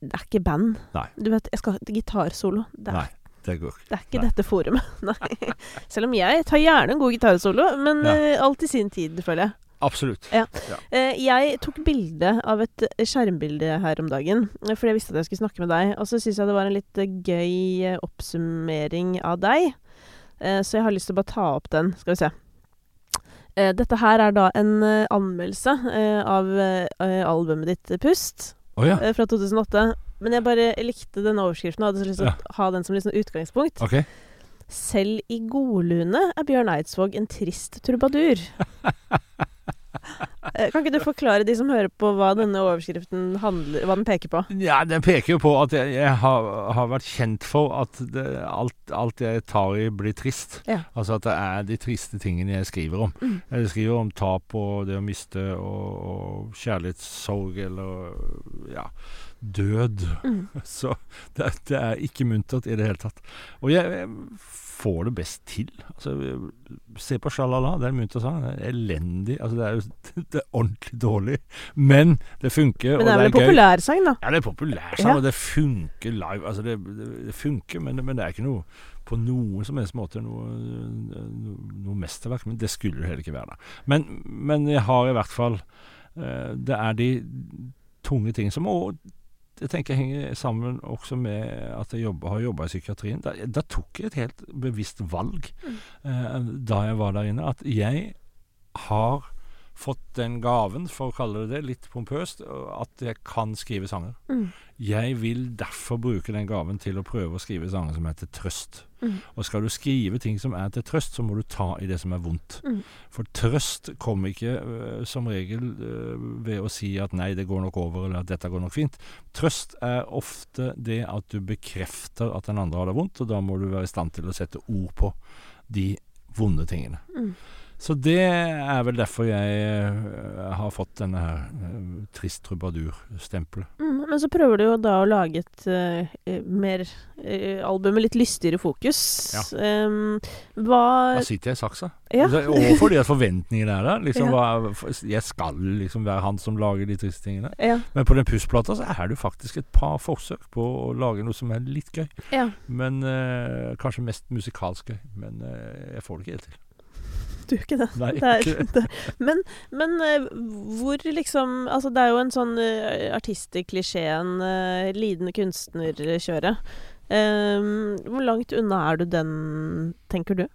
Det er ikke band. Nei. Du vet, jeg skal ha gitarsolo. Det er, Nei, det går ikke. det er ikke Nei. dette forumet. Nei. Selv om jeg tar gjerne en god gitarsolo, men Ja. uh, alt i sin tid, føler jeg. Absolutt. Ja. Eh, jeg tok bilde av et skjermbilde her om dagen, eh, fordi jeg visste at jeg skulle snakke med deg. Og så syns jeg det var en litt gøy oppsummering av deg, uh, så jeg har lyst til å bare ta opp den. Skal vi se. Uh, dette her er da en anmeldelse av albumet ditt Pust Å ja. eh, fra 2008. Men jeg bare likte den overskriften og hadde så lyst til å ha den som sånn utgangspunkt. Okay. Selv i godlune er Bjørn Eidsvåg en trist trubadur. Eh, Kan ikke du forklare de som hører på hva denne overskriften handler Hva den peker på? Ja, den peker jo på at jeg, jeg har, har vært kjent for at det, alt, alt jeg tar i, blir trist. Ja. Altså at det er de triste tingene jeg skriver om. Mm. Jeg skriver om tap og det å miste og, og kjærlighetssorg eller ja, død. Mm. Så det, det er ikke muntert i det hele tatt. Og jeg, jeg får det best til. Altså, se på Sjalala, det er en munter sang. Er elendig. Altså, det er jo det er ordentlig dårlig. Men det funker, Men det er og vel det en populærsang, da? Ja, det er populærsang, Ja. og det funker live. Altså, det, det, funker, men, men det er ikke noe på noen som helst måte noe, noe, noe mesterverk. Men det skulle det heller ikke være. da. Men, men jeg har i hvert fall eh, Det er de tunge ting som òg jeg tenker jeg henger sammen også med at jeg jobber, har jobba i psykiatrien. Da, da tok jeg et helt bevisst valg eh, da jeg var der inne, at jeg har fått den gaven, for å kalle det det, litt pompøst, at jeg kan skrive sanger. Mm. Jeg vil derfor bruke den gaven til å prøve å skrive sanger som er til trøst. Mm. Og skal du skrive ting som er til trøst, så må du ta i det som er vondt. Mm. For trøst kommer ikke uh, som regel uh, ved å si at nei, det går nok over, eller at dette går nok fint. Trøst er ofte det at du bekrefter at den andre har det vondt, og da må du være i stand til å sette ord på de vonde tingene. Mm. Så det er vel derfor jeg øh, har fått denne her øh, trist trubadur-stempelet. Mm, men så prøver du jo da å lage et eh, eh, mer uh, album med litt lystigere fokus. Ja. Um, hva Da sitter jeg i saksa. Ja. Og fordi at forventningene er der. Liksom, Ja. hva, jeg skal liksom være han som lager de triste tingene. Ja. Men på den pussplata så er det jo faktisk et par forsøk på å lage noe som er litt gøy. ja. Men uh, Kanskje mest musikalsk gøy. Men eh, jeg får det ikke helt til. Gjør ikke det. Nei, Det er, det. Men, men eh, hvor liksom Altså, det er jo en sånn uh, artist i klisjeen, uh, lidende kunstner-kjøret. Um, hvor langt unna er du den, tenker du?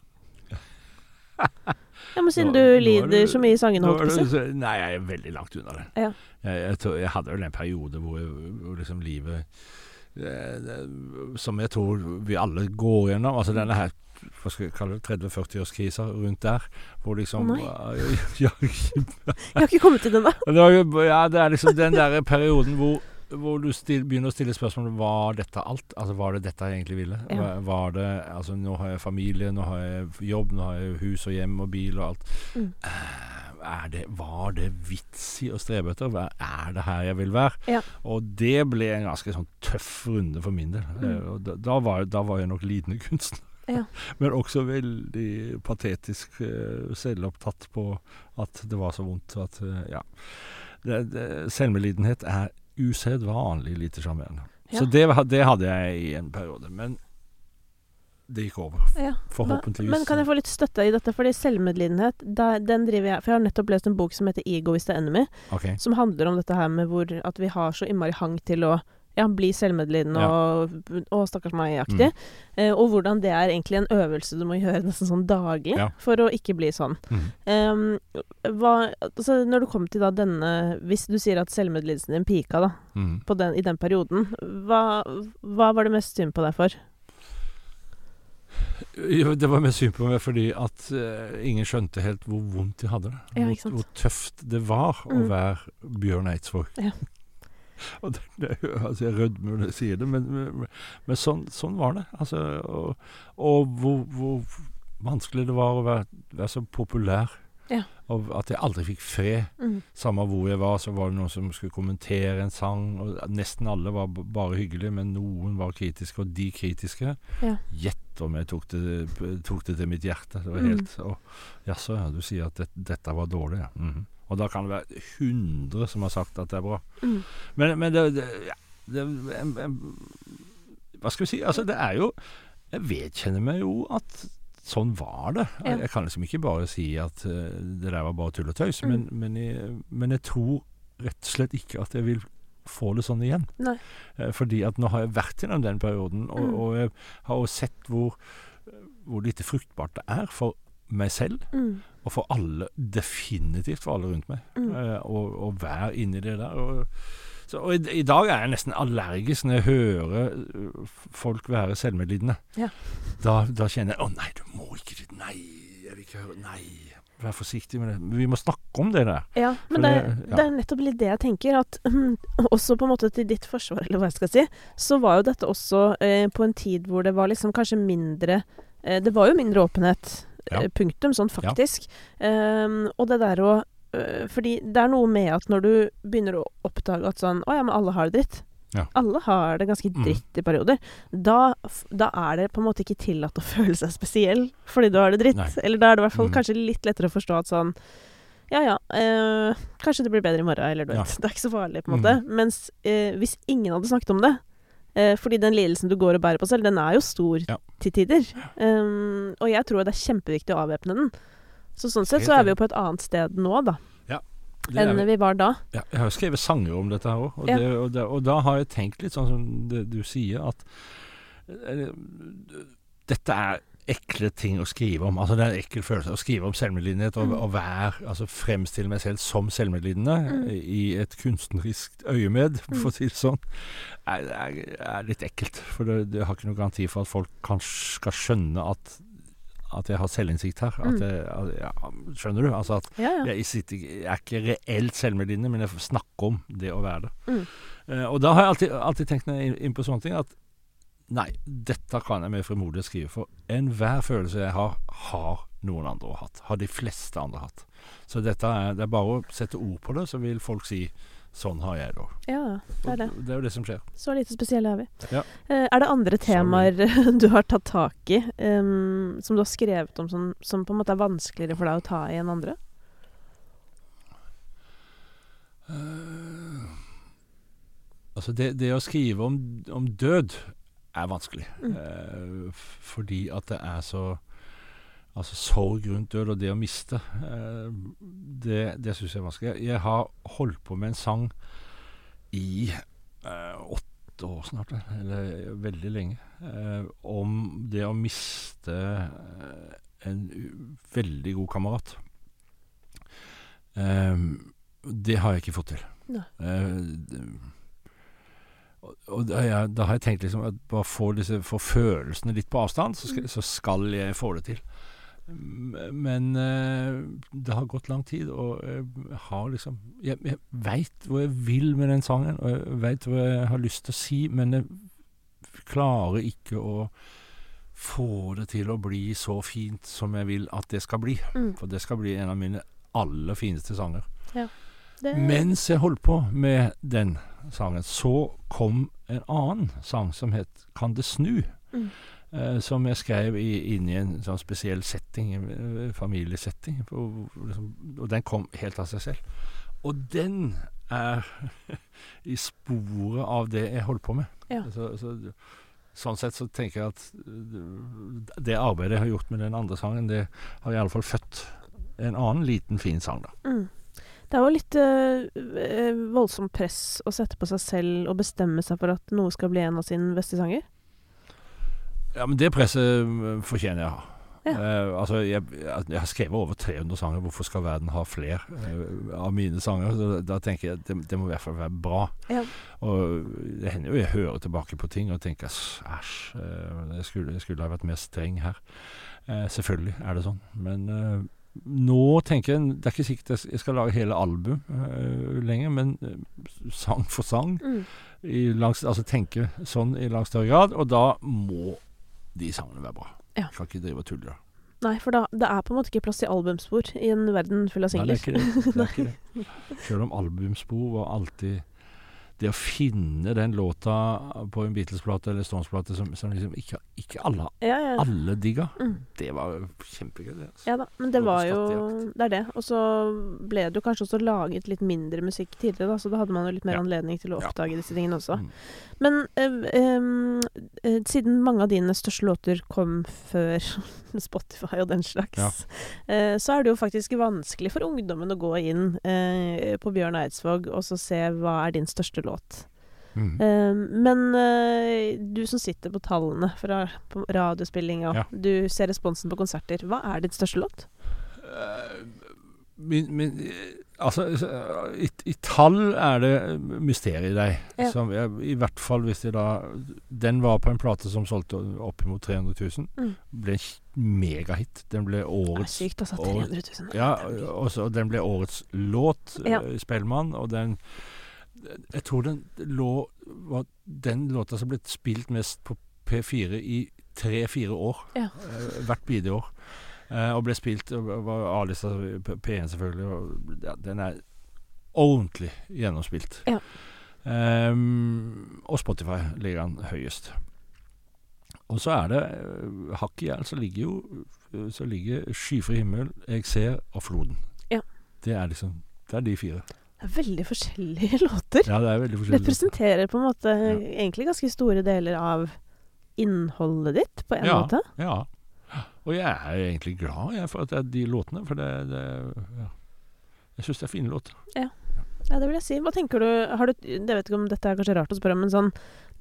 Ja, men siden Nå- du er lider så mye i sangene, holdt er på Nei, jeg er veldig langt unna det. Ja. Jeg, jeg, tror, jeg hadde vel en periode hvor, hvor liksom livet eh, Som jeg tror vi alle går gjennom. Altså denne her hva skal jeg kalle det, 30-40-årskrisa rundt der. Hvor liksom Å, ja, Jeg har ikke kommet til den, da. Ja, det er liksom den der perioden hvor, hvor du still, begynner å stille spørsmål Var dette alt? Altså Var det dette jeg egentlig ville? Ja. Var, det Altså Nå har jeg familie, nå har jeg jobb, nå har jeg hus og hjem og bil og alt. Mm. Eh, det, var det vits i å strebe etter? Hva er det her jeg vil være? Ja. Og det ble en ganske sånn tøff runde for min del. Mm. Eh, da, da, var, da var jeg nok lidende kunstner. Ja. Men også veldig patetisk eh, selvopptatt på at det var så vondt. At, eh, ja. det, det, selvmedlidenhet er usedvanlig lite sjarmerende. Ja. Så det, det hadde jeg i en periode. Men det gikk over. Ja. Forhåpentligvis. Men kan jeg få litt støtte i dette? Fordi selvmedlidenhet, da, den driver jeg For jeg har nettopp lest en bok som heter 'Ego is the enemy', okay. som handler om dette her med hvor at vi har så innmari hang til å ja, bli selvmedlidende og, og 'stakkars meg'-aktig. Eh, og hvordan det er egentlig en øvelse du må gjøre nesten sånn daglig Ja. for å ikke bli sånn. Mm. Um, hva, altså når du kom til da denne Hvis du sier at selvmedlidelsen din pika da, mm. på den, i den perioden, hva, hva var det mest synd på deg for? Det var mest synd på meg fordi at uh, ingen skjønte helt hvor vondt de hadde det. Ja, hvor, hvor tøft det var å Mm. være Bjørn Eidsvåg. Ja. og det, det, altså jeg rødmer når jeg sier det, men, men, men sånn, sånn var det. Altså, og og hvor, hvor vanskelig det var å være, være så populær. Ja. Og at jeg aldri fikk fred. Mm. Samme hvor jeg var, så var det noen som skulle kommentere en sang. Og nesten alle var bare hyggelige, men noen var kritiske. Og de kritiske Ja. Gjett om jeg tok det, tok det til mitt hjerte. Det var Mm. helt og, Jaså, ja, du sier at det, dette var dårlig, ja. Mhm. Og da kan det være 100 som har sagt at det er bra. Mm. Men, men det, det, ja, det em, Hva skal vi si? Altså, det er jo Jeg vedkjenner meg jo at sånn var det. Ja. Jeg kan liksom ikke bare si at uh, det der var bare tull og tøys, Mm. men, men, jeg, men jeg tror rett og slett ikke at jeg vil få det sånn igjen. Nei. Eh, Fordi at nå har jeg vært gjennom den perioden, og, Mm. og jeg har også sett hvor, hvor lite fruktbart det er for meg selv, Mm. Og for alle, definitivt for alle rundt meg, Mm. eh, å, å være inni det der. Og, så, og i, i dag er jeg nesten allergisk når jeg hører øh, folk være selvmedlidende. Ja. Da, da kjenner jeg 'Å nei, du må ikke dit. Nei, jeg vil ikke høre Nei, vær forsiktig med det.' Men vi må snakke om det der. Ja, men det, det- ja. det er nettopp litt det jeg tenker. At um, også på en måte til ditt forsvar, eller hva jeg skal si, så var jo dette også eh, på en tid hvor det var liksom kanskje mindre eh, Det var jo mindre åpenhet. Ja. Eh, punktum, sånn faktisk. Ehm, og det der å uh, Fordi det er noe med at når du begynner å oppdage at sånn Å ja, men alle har det dritt. Ja. Alle har det ganske Mm. dritt i perioder. Da, da er det på en måte ikke tillatt å føle seg spesiell fordi du har det dritt. Nei. Eller da er det i hvert fall Mm. kanskje litt lettere å forstå at sånn ja ja, øh, kanskje det blir bedre i morgen, eller du Ja. Det er ikke så farlig, på en måte. Mens øh, hvis ingen hadde snakket om det Fordi den lidelsen du går og bærer på selv, den er jo stor Ja. til tider. Um, og jeg tror det er kjempeviktig å avvæpne den. Så sånn sett så er vi jo på et annet sted nå, da, enn vi var da. ja, jeg har jo skrevet sanger om dette her òg, og, Ja. det- og, det- og da har jeg tenkt litt sånn som det du sier, at eh, dette er ekle ting å skrive om. Altså Det er en ekkel følelse å skrive om selvmedlidenhet og, Mm. og være, altså fremstille meg selv som selvmedlidende Mm. i et kunstnerisk øyemed, Mm. for å si det sånn, er, er, er litt ekkelt. For det, det har ikke noen garanti for at folk kan, skal skjønne at at jeg har selvinnsikt her. At Mm. jeg, at, ja, skjønner du? Altså at Ja, ja. jeg, sitter, jeg er ikke reelt selvmedlidende, men jeg snakker om det å være det. Mm. Uh, og da har jeg alltid, alltid tenkt når jeg er inn på sånne ting, at nei, dette kan jeg med frimodighet skrive. For enhver følelse jeg har, har noen andre hatt. Har de fleste andre hatt. Så dette er, det er bare å sette ord på det, så vil folk si sånn har jeg det òg. ja, det er det. Det er jo det som skjer. Så lite spesielle er vi. Ja. Eh, er det andre temaer du har tatt tak i, um, som du har skrevet om, som, som på en måte er vanskeligere for deg å ta i enn andre? Uh, altså det, det å skrive om, om død er vanskelig. Mm. Eh, fordi at det er så Altså sorg rundt død og det å miste, eh, det, det syns jeg er vanskelig. Jeg, har holdt på med en sang i eh, åtte år snart, eller veldig lenge, eh, om det å miste eh, en veldig god kamerat. Eh, det har jeg ikke fått til. Nei. Og, da, jeg, da har jeg tenkt liksom at bare få, disse, få følelsene litt på avstand, så skal, så skal jeg få det til. Men eh, det har gått lang tid, og jeg har liksom Jeg, jeg veit hvor jeg vil med den sangen, og jeg veit hva jeg har lyst til å si, men jeg klarer ikke å få det til å bli så fint som jeg vil at det skal bli. Mm. For det skal bli en av mine aller fineste sanger. Det, Mens jeg holdt på med den sangen, så kom en annen sang som het 'Kan det snu'? Mm. eh, som jeg skrev i, inn i en sånn spesiell setting, en familiesetting. Og, liksom, og den kom helt av seg selv. Og den er i sporet av det jeg holdt på med. Ja. Så, så, sånn sett så tenker jeg at eh, det arbeidet jeg har gjort med den andre sangen, det har iallfall født en annen liten, fin sang, da. Mm. Det er jo litt eh, eh, voldsomt press å sette på seg selv og bestemme seg for at noe skal bli en av sine beste sanger. Ja, men det presset mm, fortjener jeg å ha. Ja. Uh, altså, jeg, jeg har skrevet over 300 sanger. Hvorfor skal verden ha flere uh, av mine sanger? Så da tenker jeg at det, det må i hvert fall være bra. Ja. Og det hender jo jeg hører tilbake på ting og tenker æsj, uh, jeg, skulle, jeg skulle ha vært mer streng her. Eh, selvfølgelig er det sånn. Men eh, nå tenker jeg Det er ikke sikkert jeg skal lage hele album uh, lenger, men eh, sang for sang Mm. i langs, altså tenke sånn i langt større grad, og da må de sangene være bra. Ja. Kan ikke drive og tulle. Nei, for da, det er på en måte ikke plass til albumspor i en verden full av Nei, det er singler. ikke det. det, er ikke det. Selv om albumspor var alltid Det å finne den låta på en Beatles-plate eller Stones-plate som, som liksom ikke, ikke alle, Ja, ja. alle digga, Mm. det var kjempegøy. det, Altså. Ja da, men det var jo. Det er det. Og så ble det jo kanskje også laget litt mindre musikk tidligere, da, så da hadde man jo litt mer Ja. anledning til å oppdage disse tingene også. Mm. Men em, eh, siden mange av dine største låter kom før Spotify og den slags, eh, så er det jo faktisk vanskelig for ungdommen å gå inn eh, på Bjørn Eidsvåg og så se hva er din største låt. Mm. Eh, men uh, du som sitter på tallene fra radiospillinga, Ja. du ser responsen på konserter. Hva er din største låt? Uh, min, min, eh, altså, i, I tall er det mysteriet i deg. Ja. Som jeg, I hvert fall hvis det da Den var på en plate som solgte oppimot 300 000. Mm. Ble en megahit. Den ble Det er årets sykt, altså. og- 300 000. Ja, og den ble årets låt, Ja. Spellemann, og den Jeg tror den lå var den låta som ble spilt mest på P4 i tre-fire år. Ja. Eh, hvert bidige år. Eh, og ble spilt var A-lista P1, selvfølgelig. Og, ja, den er ordentlig gjennomspilt. Ja. Um, og Spotify ligger den høyest. Og så er det eh, hakk i hjel, så ligger jo så ligger Skyfri himmel, Jeg ser og Floden. Ja. Det er liksom Det er de fire. Det er veldig forskjellige låter. Ja, det er veldig forskjellige Representerer på en måte Ja. egentlig ganske store deler av innholdet ditt, på en Ja. måte. Ja. Og jeg er egentlig glad jeg, for at det er de låtene, for det, det ja. Jeg syns det er fine låter. Ja, det vil jeg si. Hva tenker du, har du Jeg vet ikke om dette er kanskje rart å spørre om, men sånn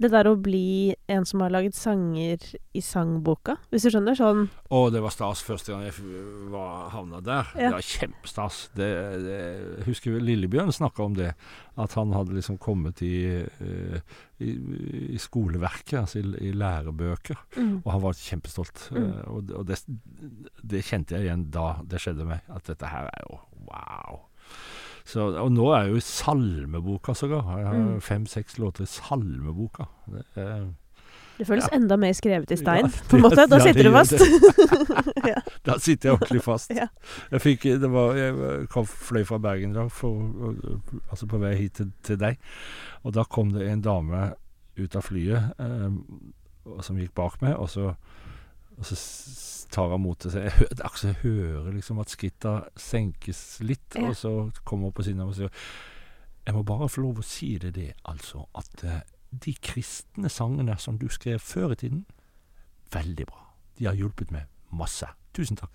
Det der å bli en som har laget sanger i sangboka, hvis du skjønner? Sånn Å, det var stas første gang jeg var, havna der. Ja. Det var kjempestas. Det, det, jeg husker Lillebjørn snakka om det. At han hadde liksom kommet i, eh, i, i skoleverket, altså i, i lærebøker. mm. Og han var kjempestolt. Mm. Eh, og det, og det, det kjente jeg igjen da det skjedde meg. At dette her er jo wow. Så, og nå er jo i salmeboka sågar. Jeg har Mm. fem-seks låter i salmeboka. Det, eh, Det føles Ja. enda mer skrevet i stein, Ja, på en måte. Da ja, sitter du fast. Da sitter jeg ordentlig fast. Jeg fikk, det var, jeg kom, fløy fra Bergen i dag, for, altså på vei hit til, til deg. Og da kom det en dame ut av flyet eh, som gikk bak meg, og så, og så tar han mot til seg. Jeg hø- Det er akkurat som jeg hører liksom at skritta senkes litt, Ja. og så kommer hun på siden av og sier Jeg må bare få lov å si det, det altså, at uh, de kristne sangene som du skrev før i tiden, veldig bra. De har hjulpet meg masse. Tusen takk.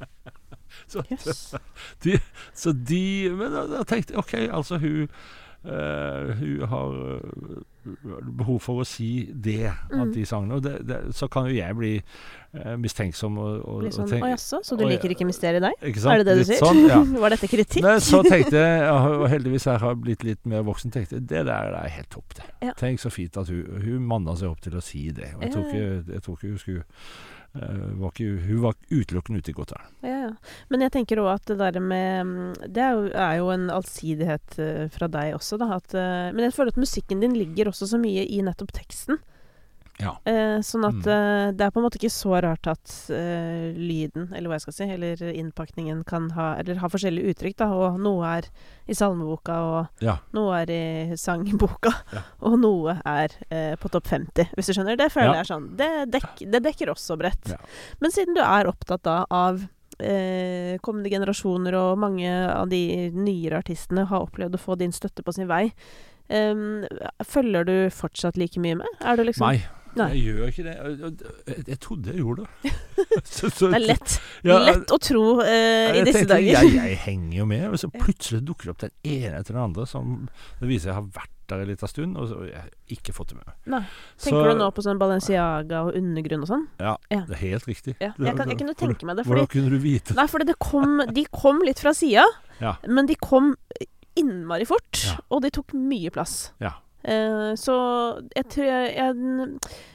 så, Jøss. så de Men da, da tenkte jeg OK, altså hun Uh, Hun har eh, behov for å si det, Mm. at de sangene. Og det, det, så kan jo jeg bli eh, mistenksom og, og, sånn og tenke Å jaså, så du liker ikke mysteriet, deg? Ikke? Er det det du sier? Sånn, ja. Var dette kritikk? Men så tenkte jeg, og heldigvis jeg har blitt litt mer voksen, tenkte jeg det der er helt topp, det. Ja. Tenk så fint at hun, hun manna seg opp til å si det. Og jeg tror ikke, jeg tror ikke hun skulle Uh, var ikke, Hun var utelukkende ute i vær. Ja, ja. Men jeg tenker òg at det der med mm, Det er jo, er jo en allsidighet eh, fra deg også, da. At, eh, men jeg føler at musikken din ligger også så mye i nettopp teksten. Ja. Eh, sånn at Mm. eh, det er på en måte ikke så rart at eh, lyden, eller hva jeg skal si, eller innpakningen kan ha Eller har forskjellige uttrykk, da. Og noe er i salmeboka, og Ja. noe er i sangboka, Ja. og noe er eh, på topp 50, hvis du skjønner. Det føler jeg er sånn det, dek, det dekker også bredt. Men siden du er opptatt da av eh, kommende generasjoner, og mange av de nyere artistene har opplevd å få din støtte på sin vei, Um, følger du fortsatt like mye med? Er du liksom Nei, Nei. jeg gjør ikke det. Jeg, jeg, jeg trodde jeg gjorde det. Så- så- Det er lett, Ja, lett å tro eh, i jeg disse tenkte, dager. Jeg, jeg henger jo med, og så plutselig dukker det opp den ene etter den andre som det viser jeg har vært der en liten stund, og så har ikke fått det med meg. Nei. Tenker du nå på sånn Balenciaga og undergrunn og sånn? Ja, Ja. det er helt riktig. Ja, jeg, kan, jeg kunne tenke meg det. Fordi, Hvordan kunne du vite det? nei, fordi det kom, de kom litt fra sida, Ja. men de kom innmari fort, og de tok mye plass. Ja. Uh, så jeg tror jeg, jeg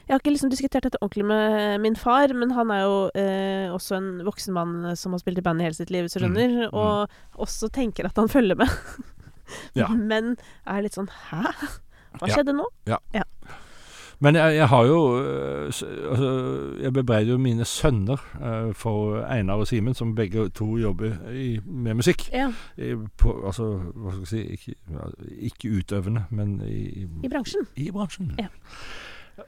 Jeg har ikke liksom diskutert dette ordentlig med min far, men han er jo uh, også en voksen mann som har spilt i band i hele sitt liv, hvis du Mm, skjønner, mm. og også tenker at han følger med. Ja. Men er litt sånn Hæ? Hva Ja. skjedde nå? Men jeg, jeg har jo øh, altså, Jeg bebreider jo mine sønner uh, for Einar og Simen, som begge to jobber i, med musikk. Ja, I, på, altså, hva skal jeg si Ikke, ikke utøvende, men i, i bransjen. i bransjen. Ja.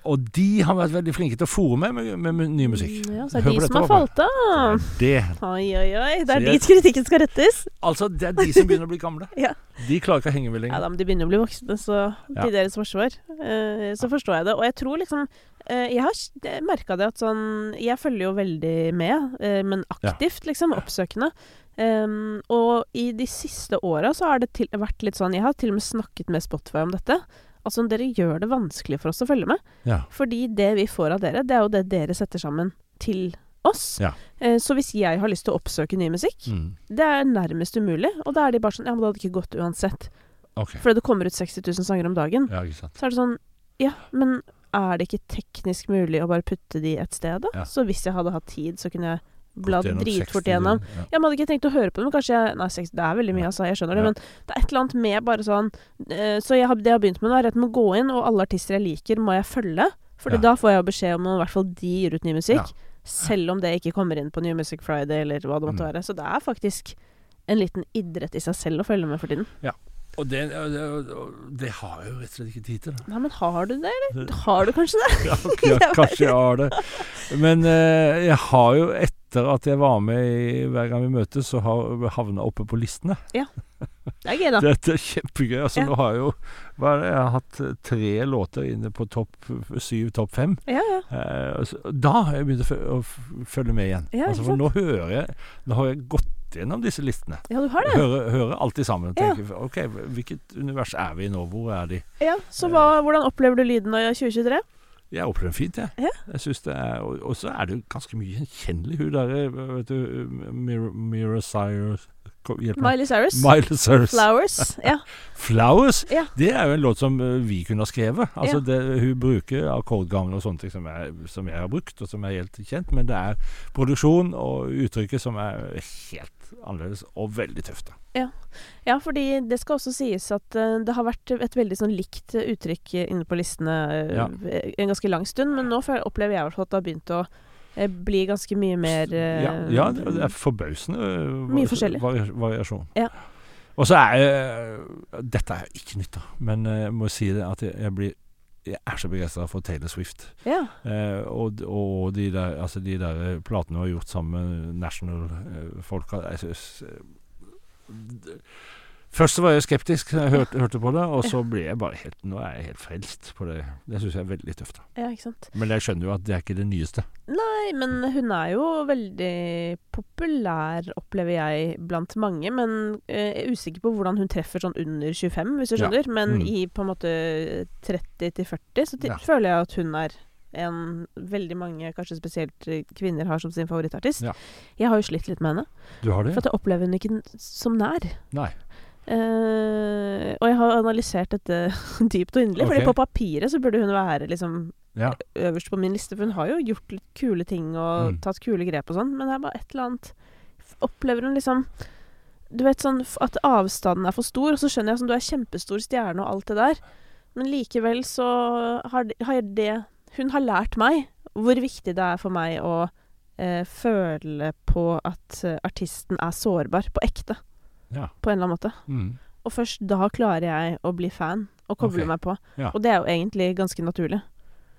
Og de har vært veldig flinke til å fòre meg med, med, med ny musikk. Mm, Ja, så er det de som har falt av. Det Oi, oi, oi. Det er dit kritikken skal rettes. Altså, det er de som begynner å bli gamle. Ja. De klarer ikke å henge med Ja lenger. da, men de begynner å bli voksne, så Ja. til deres forsvar uh, så forstår jeg det. Og jeg tror liksom eh, Jeg har merka det at sånn Jeg følger jo veldig med, eh, men aktivt, liksom. Oppsøkende. Um, og i de siste åra så har det til, vært litt sånn Jeg har til og med snakket med Spotify om dette. Altså, dere gjør det vanskelig for oss å følge med. Ja. Fordi det vi får av dere, det er jo det dere setter sammen til oss. Ja. Eh, så hvis jeg har lyst til å oppsøke ny musikk, Mm. det er nærmest umulig. Og da er de bare sånn Ja, men det hadde ikke gått uansett. Okay. Fordi det kommer ut 60 000 sanger om dagen. Ja. Så er det sånn Ja, men er det ikke teknisk mulig å bare putte de et sted, da? Så hvis jeg hadde hatt tid, så kunne jeg bladd dritfort 60, gjennom. Ja. Jeg hadde ikke tenkt å høre på det, men kanskje jeg Nei, 60, det er veldig mye, altså. Jeg skjønner det. Ja. Men det er et eller annet med bare sånn eh, Så jeg det jeg har begynt med nå, er at jeg må gå inn, og alle artister jeg liker, må jeg følge. Fordi Ja. da får jeg beskjed om at i hvert fall de gir ut ny musikk. Ja. Selv om det ikke kommer inn på New Music Friday, eller hva det måtte Mm. være. Så det er faktisk en liten idrett i seg selv å følge med for tiden. Og det, det, det har jeg jo rett og slett ikke tid til. Nei, men har du det, eller? Har du kanskje det? Ja, ja, kanskje jeg har det. Men uh, jeg har jo, etter at jeg var med i Hver gang vi møtes, så har havna oppe på listene. Ja. Det er gøy, da. Dette er kjempegøy. Altså, Ja. Nå har jeg jo hva er det, Jeg har hatt eh, tre låter inne på topp syv, topp fem. Ja, ja. Eh, altså, da har jeg begynt å, å følge med igjen. Ja, altså, for nå hører jeg Nå har jeg gått gjennom disse listene. Ja, du har det? Hører, hører alltid sammen. Tenker OK, hvilket univers er vi i nå? Hvor er de? Ja, Så hva, hvordan opplever du lyden av 2023? Jeg opplever det fint, jeg. Ja. Jeg synes det er Og og så er det jo ganske mye gjenkjennelig. Hun derre, vet du Mir Mira Cyrus. Miley Cyrus. Miley Cyrus. Flowers. Ja. Flowers. Ja. Det er jo en låt som eh, vi kunne ha skrevet. Altså Ja. det, Hun bruker akkordganger og sånne ting som jeg, som jeg har brukt, og som er helt kjent, men det er produksjon og uttrykket som er helt annerledes, og veldig tøft. da. ja, fordi det skal også sies at uh, det har vært et veldig sånn likt uttrykk inne på listene uh, Ja. en ganske lang stund, men nå opplever jeg i hvert fall at det har begynt å eh, bli ganske mye mer eh, Ja, ja det, er forbausende eh, Mye forskjellig. variasjon. Ja. Og så er jeg Dette er ikke nytt, da, men eh, jeg må si det at jeg, jeg blir jeg er så begeistra for Taylor Swift. Ja. Eh, og, og de der, altså de der platene hun har gjort sammen med National-folka jeg synes, eh, d- Først var jeg skeptisk da jeg hørte, hørte på det, og så ble jeg bare helt Nå er jeg helt frelst på det. Det syns jeg er veldig tøft. da. ja, ikke sant. Men jeg skjønner jo at det er ikke det nyeste. Nei, men hun er jo veldig populær, opplever jeg, blant mange. Men eh, jeg er usikker på hvordan hun treffer sånn under 25, hvis du Ja. skjønner. Men Mm. i på en måte 30 til 40, så Ja. føler jeg at hun er en veldig mange, kanskje spesielt eh, kvinner, har som sin favorittartist. Ja. Jeg har jo slitt litt med henne, Du har det? for at jeg opplever henne ikke som nær. Nei. Eh, og jeg har analysert dette dypt og inderlig, okay. Fordi på papiret så burde hun være liksom Ja. øverst på min liste, for hun har jo gjort litt kule ting og Mm. tatt kule grep og sånn, men det er bare et eller annet Opplever hun liksom Du vet sånn at avstanden er for stor, og så skjønner jeg sånn du er kjempestor stjerne og alt det der, men likevel så har har det hun har lært meg hvor viktig det er for meg å eh, føle på at eh, artisten er sårbar, på ekte, Ja. på en eller annen måte. Mm. Og først da klarer jeg å bli fan og koble okay. meg på. Ja. Og det er jo egentlig ganske naturlig.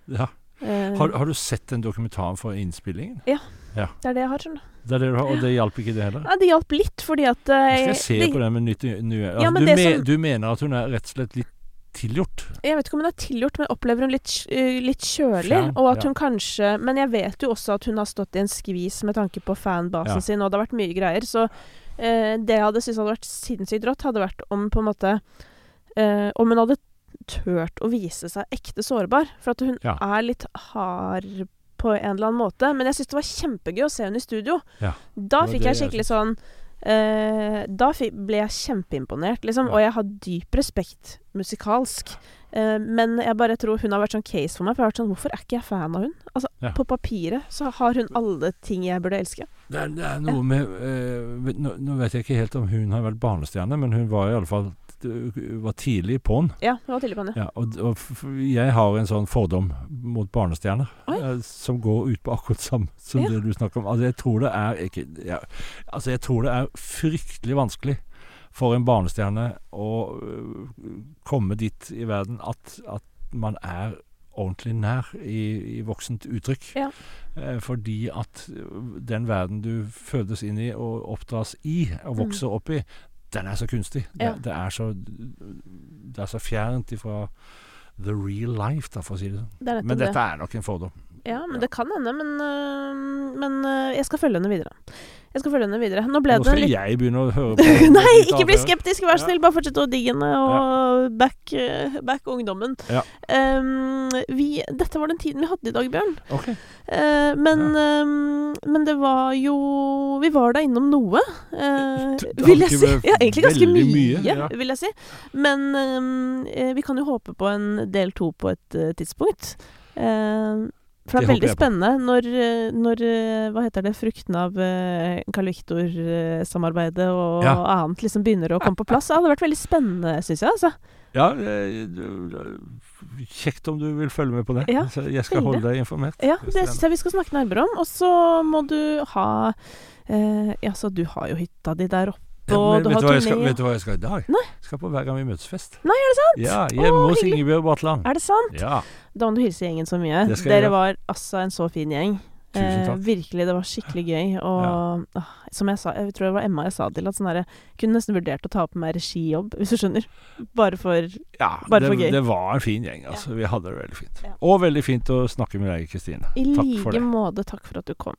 ja. Eh, Har, har du sett den dokumentaren for innspillingen? Ja, det er det jeg har, skjønner. Det er det har, og det hjalp ikke det heller? Ja, det hjalp litt, fordi at eh, Skal jeg se det, på den med nytt nye altså, Ja, men du, det me, som- du mener at hun er rett og slett litt tilgjort? Jeg vet ikke om hun er tilgjort, men opplever hun litt, eh, litt kjølig. Fjern, og at ja. hun kanskje Men jeg vet jo også at hun har stått i en skvis med tanke på fanbasen Ja. sin, og det har vært mye greier. Så det jeg hadde syntes hadde vært sinnssykt rått, hadde vært om på en måte eh, Om hun hadde turt å vise seg ekte sårbar. For at hun Ja. er litt hard på en eller annen måte. Men jeg syns det var kjempegøy å se henne i studio. Ja. Da fikk jeg jeg skikkelig sånn eh, Da fikk, ble jeg kjempeimponert, liksom. Ja. Og jeg har dyp respekt musikalsk. Eh, men jeg bare tror hun har vært sånn case for meg. For jeg har vært sånn Hvorfor er ikke jeg fan av hun? Altså, Ja. På papiret så har hun alle ting jeg burde elske. Det er, det er noe med eh, nå, nå vet jeg ikke helt om hun har vært barnestjerne, men hun var i alle fall var tidlig på'n. Ja, hun var tidlig på henne. Ja, og, og jeg har en sånn fordom mot barnestjerner eh, som går ut på akkurat samme som Ja. det du snakker om. Altså, jeg tror det er ikke ja, Altså, jeg tror det er fryktelig vanskelig for en barnestjerne å øh, komme dit i verden at, at man er ordentlig nær i, i voksent uttrykk. Ja. Eh, fordi at øh, den verden du fødes inn i og oppdras i og Mm. vokser opp i, den er så kunstig. Ja. Det, det, er så, det er så fjernt ifra the real life, da, for å si det sånn. Det Men det. dette er nok en fordom. Ja, men ja. det kan hende. Men, øh, men jeg skal følge henne videre. Jeg skal følge henne videre. Nå ble Nå det skal litt jeg begynne å høre på Nei, ikke bli skeptisk, vær så snill. Bare fortsett å digge henne og back, eh, back ungdommen. Ja. Um, vi, dette var den tiden vi hadde i dag, Bjørn. Ok. Uh, men, ehm, men det var jo Vi var da innom noe, uh, vil jeg si. Ja, egentlig ganske mye, mye, ja. vil jeg si. Men eh, vi kan jo håpe på en del to på et uh, tidspunkt. Eh, for det Det er veldig spennende når, eh, når eh, Hva heter det? Fruktene av Carl Victor-samarbeidet og Ja. annet liksom begynner å komme på plass. Det hadde vært veldig spennende, syns jeg. Altså. Ja, eh, kjekt om du vil følge med på det. Ja, jeg skal holde deg informert. Ja, det syns jeg vi skal snakke nærmere om. Og så må du ha eh, Ja, så du har jo hytta di der oppe, Ja, og men du vet, har jeg turné. vet du hva jeg skal i dag? Nei. Jeg skal på Hver gang vi møtes-fest. Nei, er det sant? Ja, hjemme hos. Ingebjørg Bratland. Er det sant? Ja. Da må du hilse gjengen så mye. Jeg Dere var altså en så fin gjeng. Tusen Eh, virkelig, det var skikkelig gøy. Og ah, som jeg sa, jeg tror det var Emma jeg sa til, at sånn derre Kunne nesten vurdert å ta opp meg regijobb, hvis du skjønner. Bare for ja Bare det, for gøy. det var en fin gjeng, altså. Vi hadde det veldig fint. Ja. Og veldig fint å snakke med deg, Kristine. I Takk like måte, takk for at du kom.